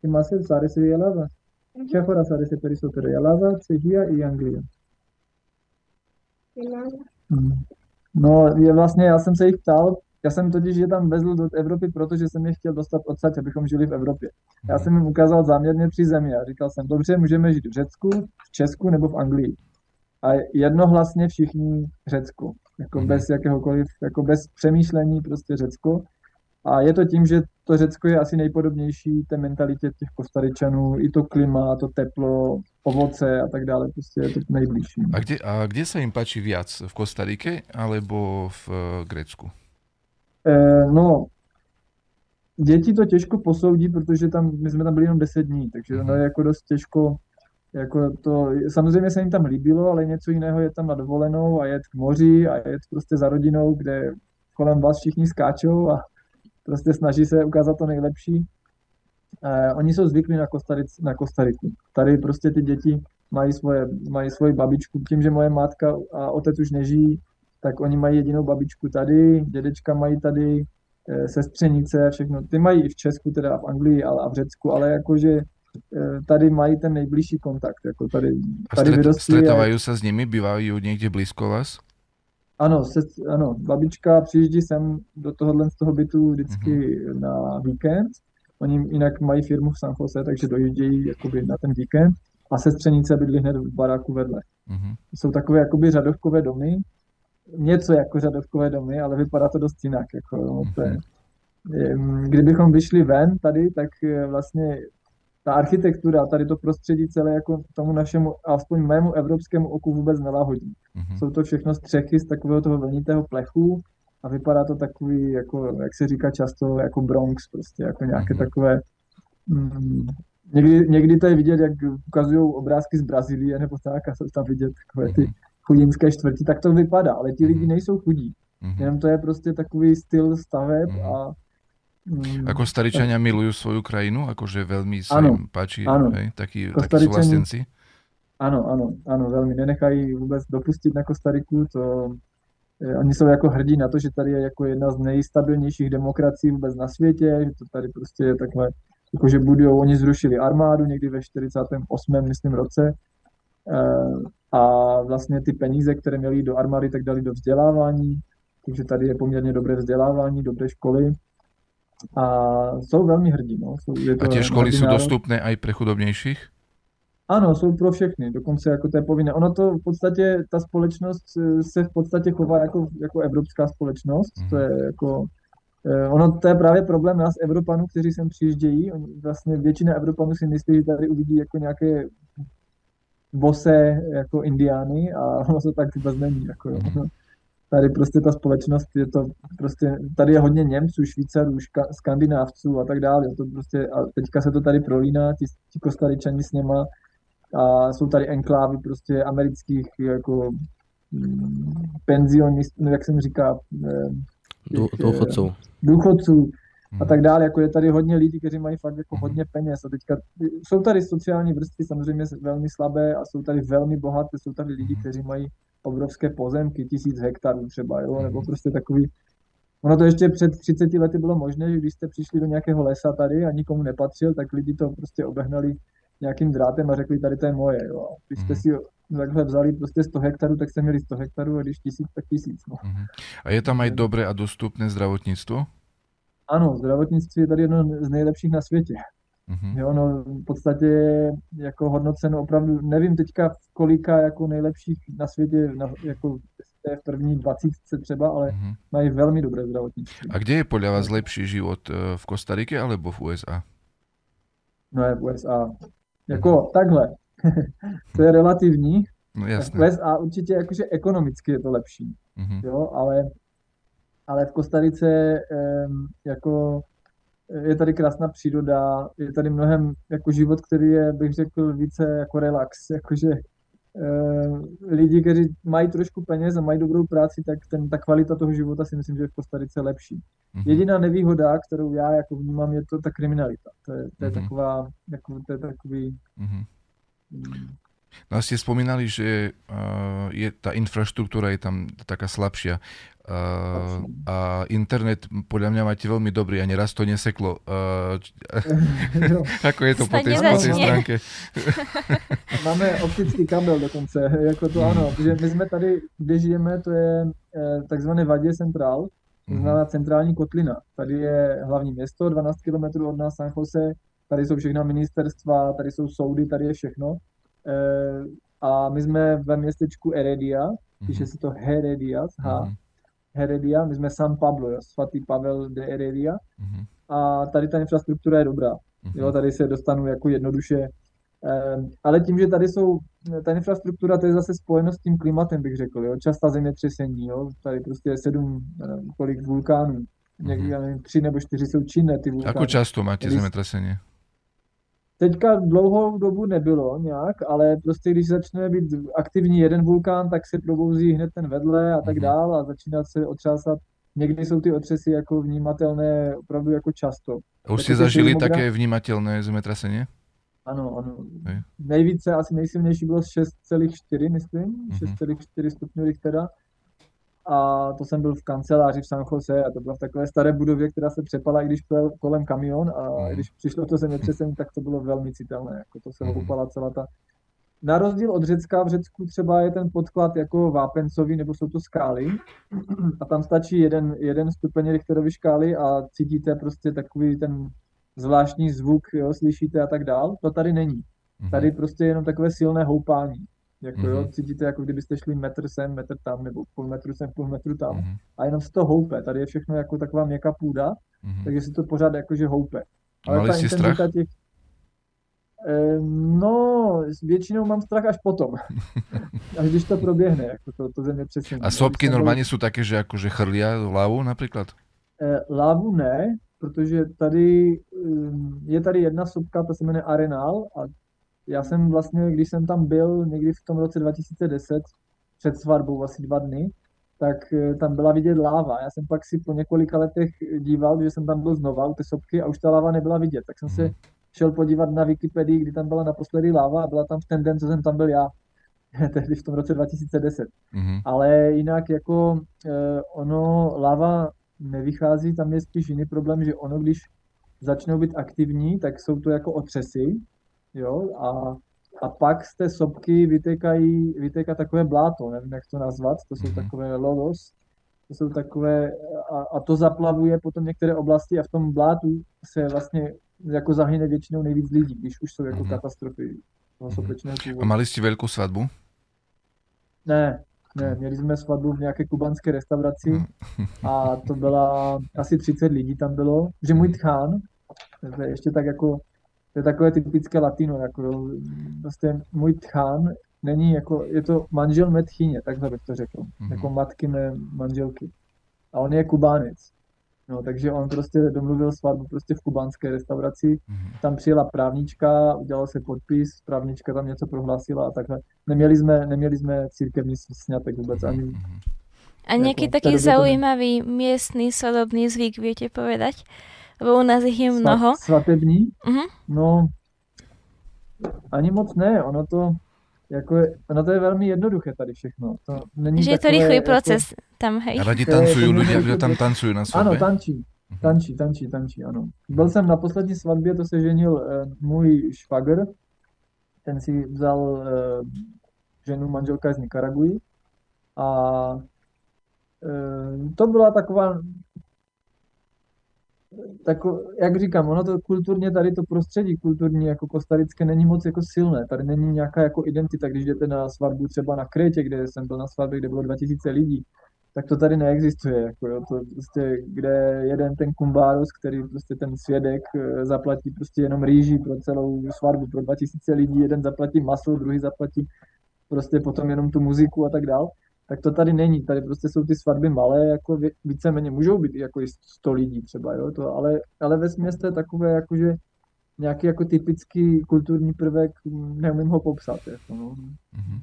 Ty má se sare se Jelava? Ce fără sare se perisotere? Jelava, Cehia i Anglia. No, je vlastně, já jsem se jich ptal, já jsem totiž je tam vezl do Evropy, protože jsem je chtěl dostat odsaď, abychom žili v Evropě. Já jsem jim ukázal záměrně tři země a říkal jsem, dobře, můžeme žít v Řecku, v Česku nebo v Anglii. A jednohlasně všichni Řecku, jako mhm. bez jakéhokoliv, jako bez přemýšlení prostě Řecko. A je to tím, že to Řecko je asi nejpodobnější té mentalitě těch Kostaričanů, i to klima, to teplo, ovoce a tak dále, prostě je to nejbližší. A kde, a kde se jim páči víc? V Kostarike alebo v eh, Grécku? Eh, no, děti to těžko posoudí, protože tam, my jsme tam byli jenom 10 dní, takže ono je jako dost těžko, jako to, samozřejmě se jim tam líbilo, ale něco jiného je tam na dovolenou a jet k moři a jet prostě za rodinou, kde kolem vás všichni skáčou a prostě snaží se ukázat to nejlepší. Eh, oni jsou zvyklí na, Kostaric, na Kostariku. Tady prostě ty děti mají, svoje, mají svoji babičku. Tím, že moje matka a otec už nežijí, tak oni mají jedinou babičku tady, dědečka mají tady, eh, sestřenice, všechno. Ty mají i v Česku, teda v Anglii ale a v Řecku, ale jakože eh, tady mají ten nejbližší kontakt. Jako tady, A tady stret, vyrostli a- stretávajú sa s nimi? Bývajú niekde blízko vás? Ano, se, ano, babička přijíždí sem do tohohle z toho bytu vždycky Mhm. na víkend. Oni jinak mají firmu v San Jose, takže dojíždějí jakoby na ten víkend. A sestřenice bydlí hned v baráku vedle. Mhm. Jsou takové jakoby řadovkové domy, něco jako řadovkové domy, ale vypadá to dost jinak. Jako, no, to je, Em, kdybychom vyšli ven tady, tak eh, vlastně ta architektura, tady to prostředí celé jako tomu našemu, aspoň mému evropskému oku vůbec neláhodí. Mhm. Jsou to všechno střechy z takového toho vlnitého plechu a vypadá to takový, jako, jak se říká často, jako Bronx prostě, jako nějaké Mhm. takové mm, někdy, někdy to je vidět, jak ukazují obrázky z Brazílie nebo tak a jsou tam vidět takové ty Mhm. chudinské čtvrti, tak to vypadá, ale ti lidi Mhm. nejsou chudí, Mhm. jenom to je prostě takový styl staveb Mhm. a Ako staričania milujú svoju krajinu? Akože veľmi sa Áno, im páči, áno. hej? Takí, takí Staričani- súvlastenci? Ano, ano, ano, velmi. Nenechají vůbec dopustit na Kostariku, to eh, oni jsou jako hrdí na to, že tady je jako jedna z nejstabilnějších demokracií vůbec na světě, že to tady prostě je takhle, jakože budujou, oni zrušili armádu někdy ve 48. myslím roce eh, a vlastně ty peníze, které měli do armády, tak dali do vzdělávání, takže tady je poměrně dobré vzdělávání, dobré školy a jsou velmi hrdí. No. Jsou, je A tie školy hrdý sú národ. dostupné aj pre chudobnejších? Ano, jsou pro všechny, dokonce jako to je povinné. Ono to v podstatě, ta společnost eh, se v podstatě chová jako, jako evropská společnost, to Mhm. je jako, eh, ono to je právě problém nás Evropanů, kteří sem přijíždějí, Oni vlastně většina Evropanů si myslí, že tady uvidí jako nějaké bose jako indiány a ono to tak vůbec není, jako jo. Mhm. Tady prostě ta společnost je to prostě, tady je hodně Němců, Švýcarů, ška, Skandinávců a tak dále. To prostě, a teďka se to tady prolíná, ti, ti kostaričani s něma a jsou tady enklávy prostě amerických jako mm, penzionistů, no, jak se mi říká, eh, těch, eh, dôchodcov. důchodců a Mhm. tak dále. Jako je tady hodně lidí, kteří mají fakt jako Mhm. hodně peněz. A teďka jsou tady sociální vrstvy samozřejmě velmi slabé a jsou tady velmi bohaté. Jsou tady lidi, Mhm. kteří mají obrovské pozemky, tisíc hektarů třeba, jo, nebo Mhm. prostě takový. Ono to ještě před 30 lety bylo možné, že když jste přišli do nějakého lesa tady a nikomu nepatřil, tak lidi to prostě obehnali nějakým drátem a řekli, tady to je moje. Jo. A když jste Mhm. si takhle vzali prostě 100 hektarů, tak jste měli 100 hektarů a když tisíc, tak tisíc. No. Mhm. A je tam aj dobré a dostupné zdravotníctvo? Ano, zdravotnictví je tady jedno z nejlepších na světě. Mhm. Jo, no v podstatě jako hodnoceno opravdu, nevím teďka v kolika jako nejlepších na světě, na, jako je v první dvacítce třeba, ale Mhm. mají velmi dobré zdravotnictví. A kde je podľa vás lepší život? eh, V Kostarike alebo v USA? No je v USA. Jako takhle. <laughs> to je relativní. No V. USA určitě jakože ekonomicky je to lepší, Mhm. jo, ale, ale v Kostarice em, jako je tady krásná příroda, je tady mnohem jako život, který je, bych řekl, více jako relax, jakože eh, lidi, kteří mají trošku peněz a mají dobrou práci, tak ten, ta kvalita toho života si myslím, že je v Kostarice lepší. Mhm. Jediná nevýhoda, kterou já jako vnímám, je to ta kriminalita. To je, to je Mhm. taková, jako, to je takový, Mhm. No a ste spomínali, že uh, je, tá infraštruktúra je tam taká slabšia. Uh, a internet podľa mňa máte veľmi dobrý a neraz to neseklo. Uh, jo. <laughs> <laughs> ako je to po tej, po tej stránke? <laughs> Máme optický kabel dokonce, jako to ano, protože my jsme tady, kde žijeme, to je takzvané Vadě Centrál, to Mhm. znamená centrální kotlina. Tady je hlavní město, 12 km od nás San Jose, tady jsou všechna ministerstva, tady jsou soudy, tady je všechno. Eh, A my jsme ve městečku Heredia, píše se to Heredia, H, Mhm. Heredia, my jsme San Pablo, jo, svatý Pavel de Heredia. Mhm. A tady ta infrastruktura je dobrá. Mhm. Jo, tady se dostanu jako jednoduše. Ehm, ale tím, že tady jsou, ta infrastruktura, to je zase spojeno s tím klimatem, bych řekl, jo, častá zemětřesení, jo, tady prostě je sedm, nevím, kolik vulkánů, někdy, Mhm. já nevím, tři nebo čtyři jsou činné ty vulkány. Ako často máte zemetrasenie? Teďka dlouhou dobu nebylo nějak, ale prostě když začne být aktivní jeden vulkán, tak se probouzí hned ten vedle a tak Mhm. dál a začíná se otřásat. Někdy jsou ty otřesy jako vnímatelné opravdu jako často. A už ste ty zažili seismogra- také vnímateľné zemetrasenie? Ano, ano. Nejvíce, asi nejsilnější bylo 6,4, myslím, Mhm. 6,4 stupňů Richtera. A to jsem byl v kanceláři v San Jose a to bylo v takové staré budově, která se přepala, i když byl kolem kamion a Mhm. když přišlo to zemětřesení, tak to bylo velmi citelné, jako to se houpala celá ta na rozdíl od Řecka, v Řecku třeba je ten podklad jako vápencový, nebo jsou to skály a tam stačí jeden, jeden stupeň Richterovy škály a cítíte prostě takový ten zvláštní zvuk, jo, slyšíte a tak dál. To tady není. Mhm. Tady prostě je jenom takové silné houpání. Jako, jo, Mhm. cítíte, jako kdybyste šli metr sem, metr tam, nebo půl metru sem, půl metru tam. Mhm. A jenom se to houpe. Tady je všechno jako taková měkká půda, Mhm. takže si to pořád jakože houpe. A mali strach? intenzita těch... Eh, No, s většinou mám strach až potom. <laughs> až když to proběhne, jako to, to zemětřesení. A Když sopky normálne sú také, že akože chrlia hlavu napríklad? Eh, Lávu ne, protože tady hm, je tady jedna sopka, ta se jmenuje Arenal a já jsem vlastně, když jsem tam byl někdy v tom roce 2010, před svatbou asi dva dny, tak eh, tam byla vidět láva. Já jsem pak si po několika letech díval, že jsem tam byl znova u té sopky a už ta láva nebyla vidět. Tak jsem se Mhm. šel podívat na Wikipedii, kdy tam byla naposledy láva a byla tam v ten den, co jsem tam byl já. <laughs> Tehdy v tom roce 2010. Mhm. Ale jinak jako eh, ono, láva nevychází, tam je spíš jiný problém, že ono, když začnou být aktivní, tak jsou to jako otřesy, jo, a, a pak z té sopky vytékají, vytéká takové bláto, nevím, jak to nazvat, to jsou Mhm. takové lodos, to jsou takové, a, a to zaplavuje potom některé oblasti a v tom blátu se vlastně jako zahyne většinou nejvíc lidí, když už jsou jako Mhm. katastrofy toho Mhm. sopečného A mali ste veľkú svadbu? Ne, ne, měli jsme svatbu v nějaké kubanské restauraci a to byla asi 30 lidí tam bylo, že můj tchán, ještě tak jako, to je takové typické latino, jako jo, prostě můj tchán není jako, je to manžel mé tchyně, takhle bych to řekl, Mhm. jako matky mé manželky. A on je kubánec. No, takže on prostě domluvil svatbu prostě v kubánské restauraci Mhm. tam přijela právnička, udělal se podpis, právnička tam něco prohlásila a takhle. Neměli jsme, neměli jsme církevní sňatek vůbec ani. Mhm. A nejaký Jako, taký zaujímavý miestny svadobný zvyk viete povedať? U nás ich je mnoho. Svatební? Mhm. No, ani moc ne, ono to, jako je, ono to je velmi jednoduché tady všechno. To není Že je to rýchly jako- proces tam, hej? A radi ľudia, jako že tam tancujú na Ano, svadbe? tančí, tančí, tančí, tančí, ano. Byl jsem na poslední svatbě, to se ženil eh, můj švagr, ten si vzal eh, ženu, manželka z Nikaraguji a eh, to byla taková, tako, jak říkám, ono to kulturně tady to prostředí kulturní jako kostarické není moc jako silné, tady není nějaká jako identita, když jdete na svatbu třeba na Krétě, kde jsem byl na svatbě, kde bylo 2000 lidí, tak to tady neexistuje, jako jo, to prostě, kde jeden ten kumbáros, který prostě ten svědek eh, zaplatí prostě jenom rýži pro celou svatbu, pro 2000 lidí, jeden zaplatí maso, druhý zaplatí prostě potom jenom tu muziku a tak dál, tak to tady není, tady prostě jsou ty svatby malé, jako víceméně můžou být jako i 100 lidí třeba, jo, to, ale, ale ve to je takové jakože nějaký jako typický kulturní prvek, neumím ho popsat, jako no. Mhm.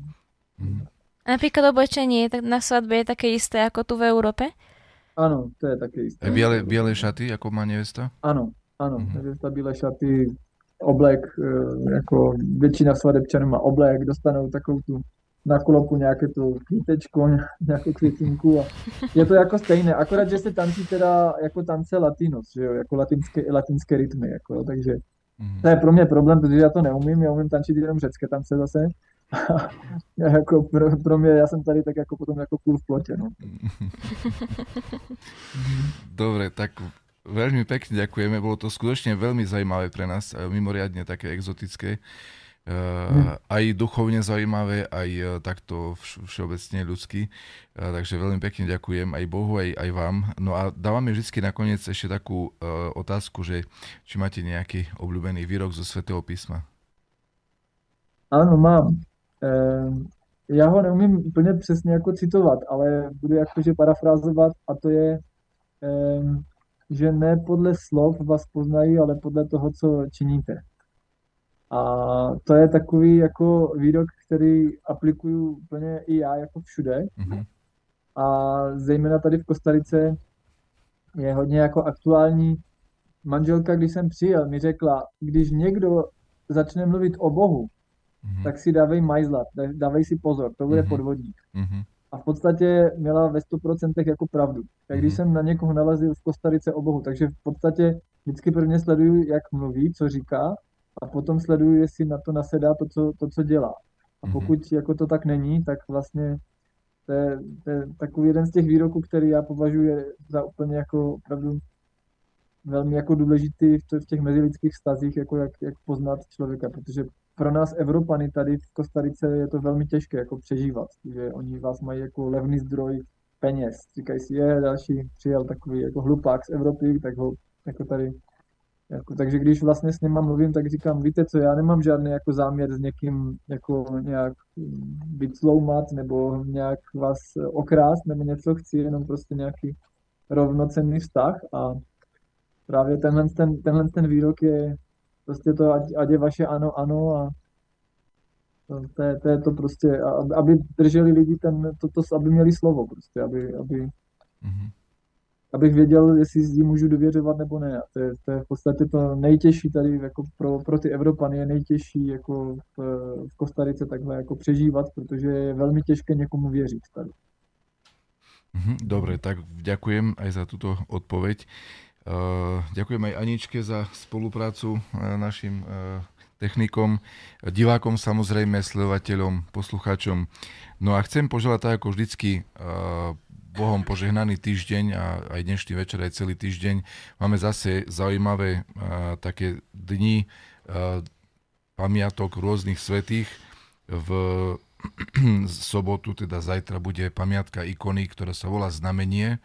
Mhm. A napríklad oblečenie tak na svadbe je také isté ako tu v Európe? Ano, to je také jisté. Biele, biele šaty, ako má nevesta? Ano, ano, Mhm. takže ta bílé šaty, oblek, eh, jako většina svadebčanů má oblek, dostanou takovou tu na kulopu nějaké tu kvítečko, nějakou květinku a je to jako stejné, akorát, že se tančí teda jako tance latinos, že jo, jako latinské, latinské rytmy, jako jo, takže Mhm. to je pro mě problém, protože já to neumím, já umím tančit jenom řecké tance zase. <laughs> A jako pro, pro mě, já jsem tady tak jako potom jako kůl v plotě, no. <laughs> Dobre, tak veľmi pekne ďakujeme. Bolo to skutočne veľmi zaujímavé pre nás, mimoriadne také exotické. Uh, aj duchovne zaujímavé, aj uh, takto vš- všeobecne ľudsky. Uh, takže veľmi pekne ďakujem aj Bohu, aj, aj vám. No a dávame vždy nakoniec ešte takú uh, otázku, že či máte nejaký obľúbený výrok zo Svetého písma. Ano, mám. Eh, já ho neumím úplně přesně jako citovat, ale budu jakože parafrázovat a to je, eh, že ne podle slov vás poznají, ale podle toho, co činíte. A to je takový jako výrok, který aplikuju úplně i já jako všude. Mhm. A zejména tady v Kostarice je hodně jako aktuální. Manželka, když jsem přijel, mi řekla, když někdo začne mluvit o Bohu, Mhm. tak si dávej majzlat, dá- dávej si pozor, to bude Mhm. podvodník. Mhm. a v podstatě měla ve 100% jako pravdu. Tak když Mhm. jsem na někoho nalezl v Kostarice o Bohu, takže v podstatě vždycky prvně sleduju, jak mluví, co říká, a potom sleduju, jestli na to nasedá to, co, to, co dělá. A Mhm. pokud jako to tak není, tak vlastně to je, to je takový jeden z těch výroků, který já považuji za úplně jako opravdu velmi jako důležitý v těch mezilidských vztazích, jako jak, jak poznat člověka, protože pro nás Evropany tady v Kostarice je to velmi těžké jako přežívat, že oni vás mají jako levný zdroj peněz. Říkají si, je, další přijel takový jako hlupák z Evropy, tak ho jako tady jako, takže když vlastně s nima mluvím, tak říkám, víte co, já nemám žádný jako záměr s někým jako nějak vycloumat nebo nějak vás okrást nebo něco, chci jenom prostě nějaký rovnocenný vztah a právě tenhle ten, tenhle ten výrok je prostě to, ať, ať je vaše ano, ano a to, to, je, to je to prostě, aby drželi lidi ten, to, to, aby měli slovo prostě, aby, aby, Mhm. Abych věděl, jestli ním můžu důvěřovat nebo ne. A to je, to je v podstatě to nejtěžší tady jako pro, pro ty Evropany je nejtěžší jako v, v Kostarice takhle jako přežívat, protože je velmi těžké někomu věřit tady. Mhm, Dobre, tak ďakujem aj za túto odpoveď. Ďakujem aj Aničke za spoluprácu uh, našim technikom, divákom samozrejme, sledovateľom, poslucháčom. No a chcem poželať tak ako vždycky Bohom požehnaný týždeň a aj dnešný večer, aj celý týždeň. Máme zase zaujímavé uh, také dni uh, pamiatok rôznych svetých. V <clears throat> sobotu, teda zajtra, bude pamiatka ikony, ktorá sa volá Znamenie.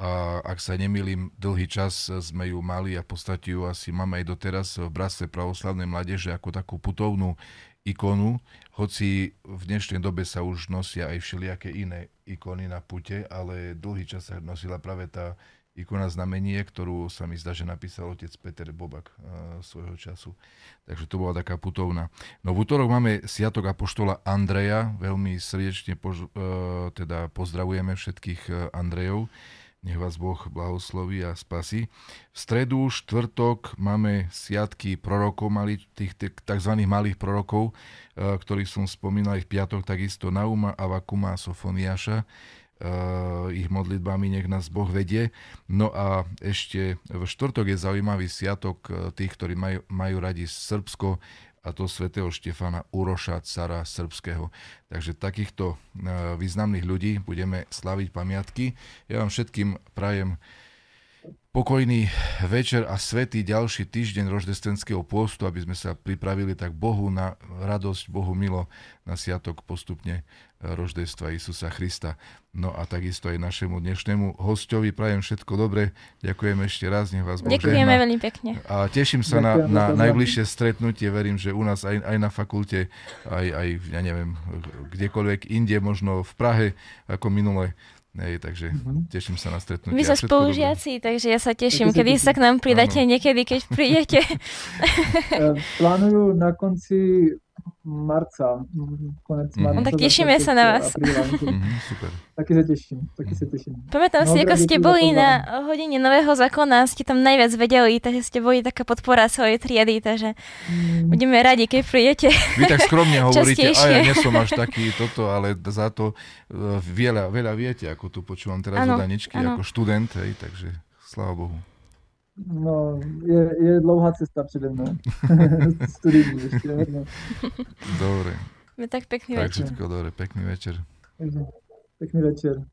A ak sa nemýlim, dlhý čas sme ju mali a v podstate ju asi máme aj doteraz v Bratstve pravoslavnej mládeže ako takú putovnú ikonu, hoci v dnešnej dobe sa už nosia aj všelijaké iné ikony na pute, ale dlhý čas sa nosila práve tá ikona znamenie, ktorú sa mi zdá, že napísal otec Peter Bobak uh, svojho času. Takže to bola taká putovna. No v útorok máme Sviatok Apoštola Andreja, veľmi srdečne pož- uh, teda pozdravujeme všetkých uh, Andrejov. Nech vás Boh blahosloví a spasí. V stredu, štvrtok máme sviatky prorokov, mali, tých, tzv. malých prorokov, uh, ktorých som spomínal v piatok, takisto Nauma, Avakuma a Sofoniáša. Uh, ich modlitbami nech nás Boh vedie. No a ešte v štvrtok je zaujímavý sviatok uh, tých, ktorí majú, majú radi Srbsko a to svätého Štefana Uroša, cara srbského. Takže takýchto uh, významných ľudí budeme slaviť pamiatky. Ja vám všetkým prajem pokojný večer a svetý ďalší týždeň roždestenského pôstu, aby sme sa pripravili tak Bohu na radosť, Bohu milo na sviatok postupne roždestva Isusa Krista. No a takisto aj našemu dnešnému hostovi prajem všetko dobre. Ďakujem ešte raz, nech vás Boh Ďakujeme veľmi pekne. A teším sa na, Ďakujem, na najbližšie stretnutie. Verím, že u nás aj, aj na fakulte, aj, aj, ja neviem, kdekoľvek inde, možno v Prahe, ako minule. Hej, takže Mhm. teším sa na. Vy sa všetko dobré. spolužiaci, takže ja sa teším, Taky sa kedy teším. sa k nám pridáte Áno. niekedy, keď prídete. <laughs> Eh, Plánuju na konci marca, mm, konec Mhm. marca. No tak začiatek sa na vás. Mhm, super. Taky se těším, taky se těším. Pamätám si, No, ako dobré, ste děkuji za boli na hodine Nového zákona, ste tam najviac vedeli, takže ste boli taká podpora svojej triedy, takže Mm, budeme radi, keď prídete. Vy tak skromne <laughs> hovoríte, a ja Častejšie. nie som až taký toto, ale za to eh, veľa, veľa viete, ako tu počúvam teraz od Aničky, áno. ako študent, hej, takže sláva Bohu. No, je, je dlouhá cesta přede mnou. <laughs> Studijní ještě. No. Dobre, Tak pekný tak večer. všetko dobre, pekný večer. Pěkný večer.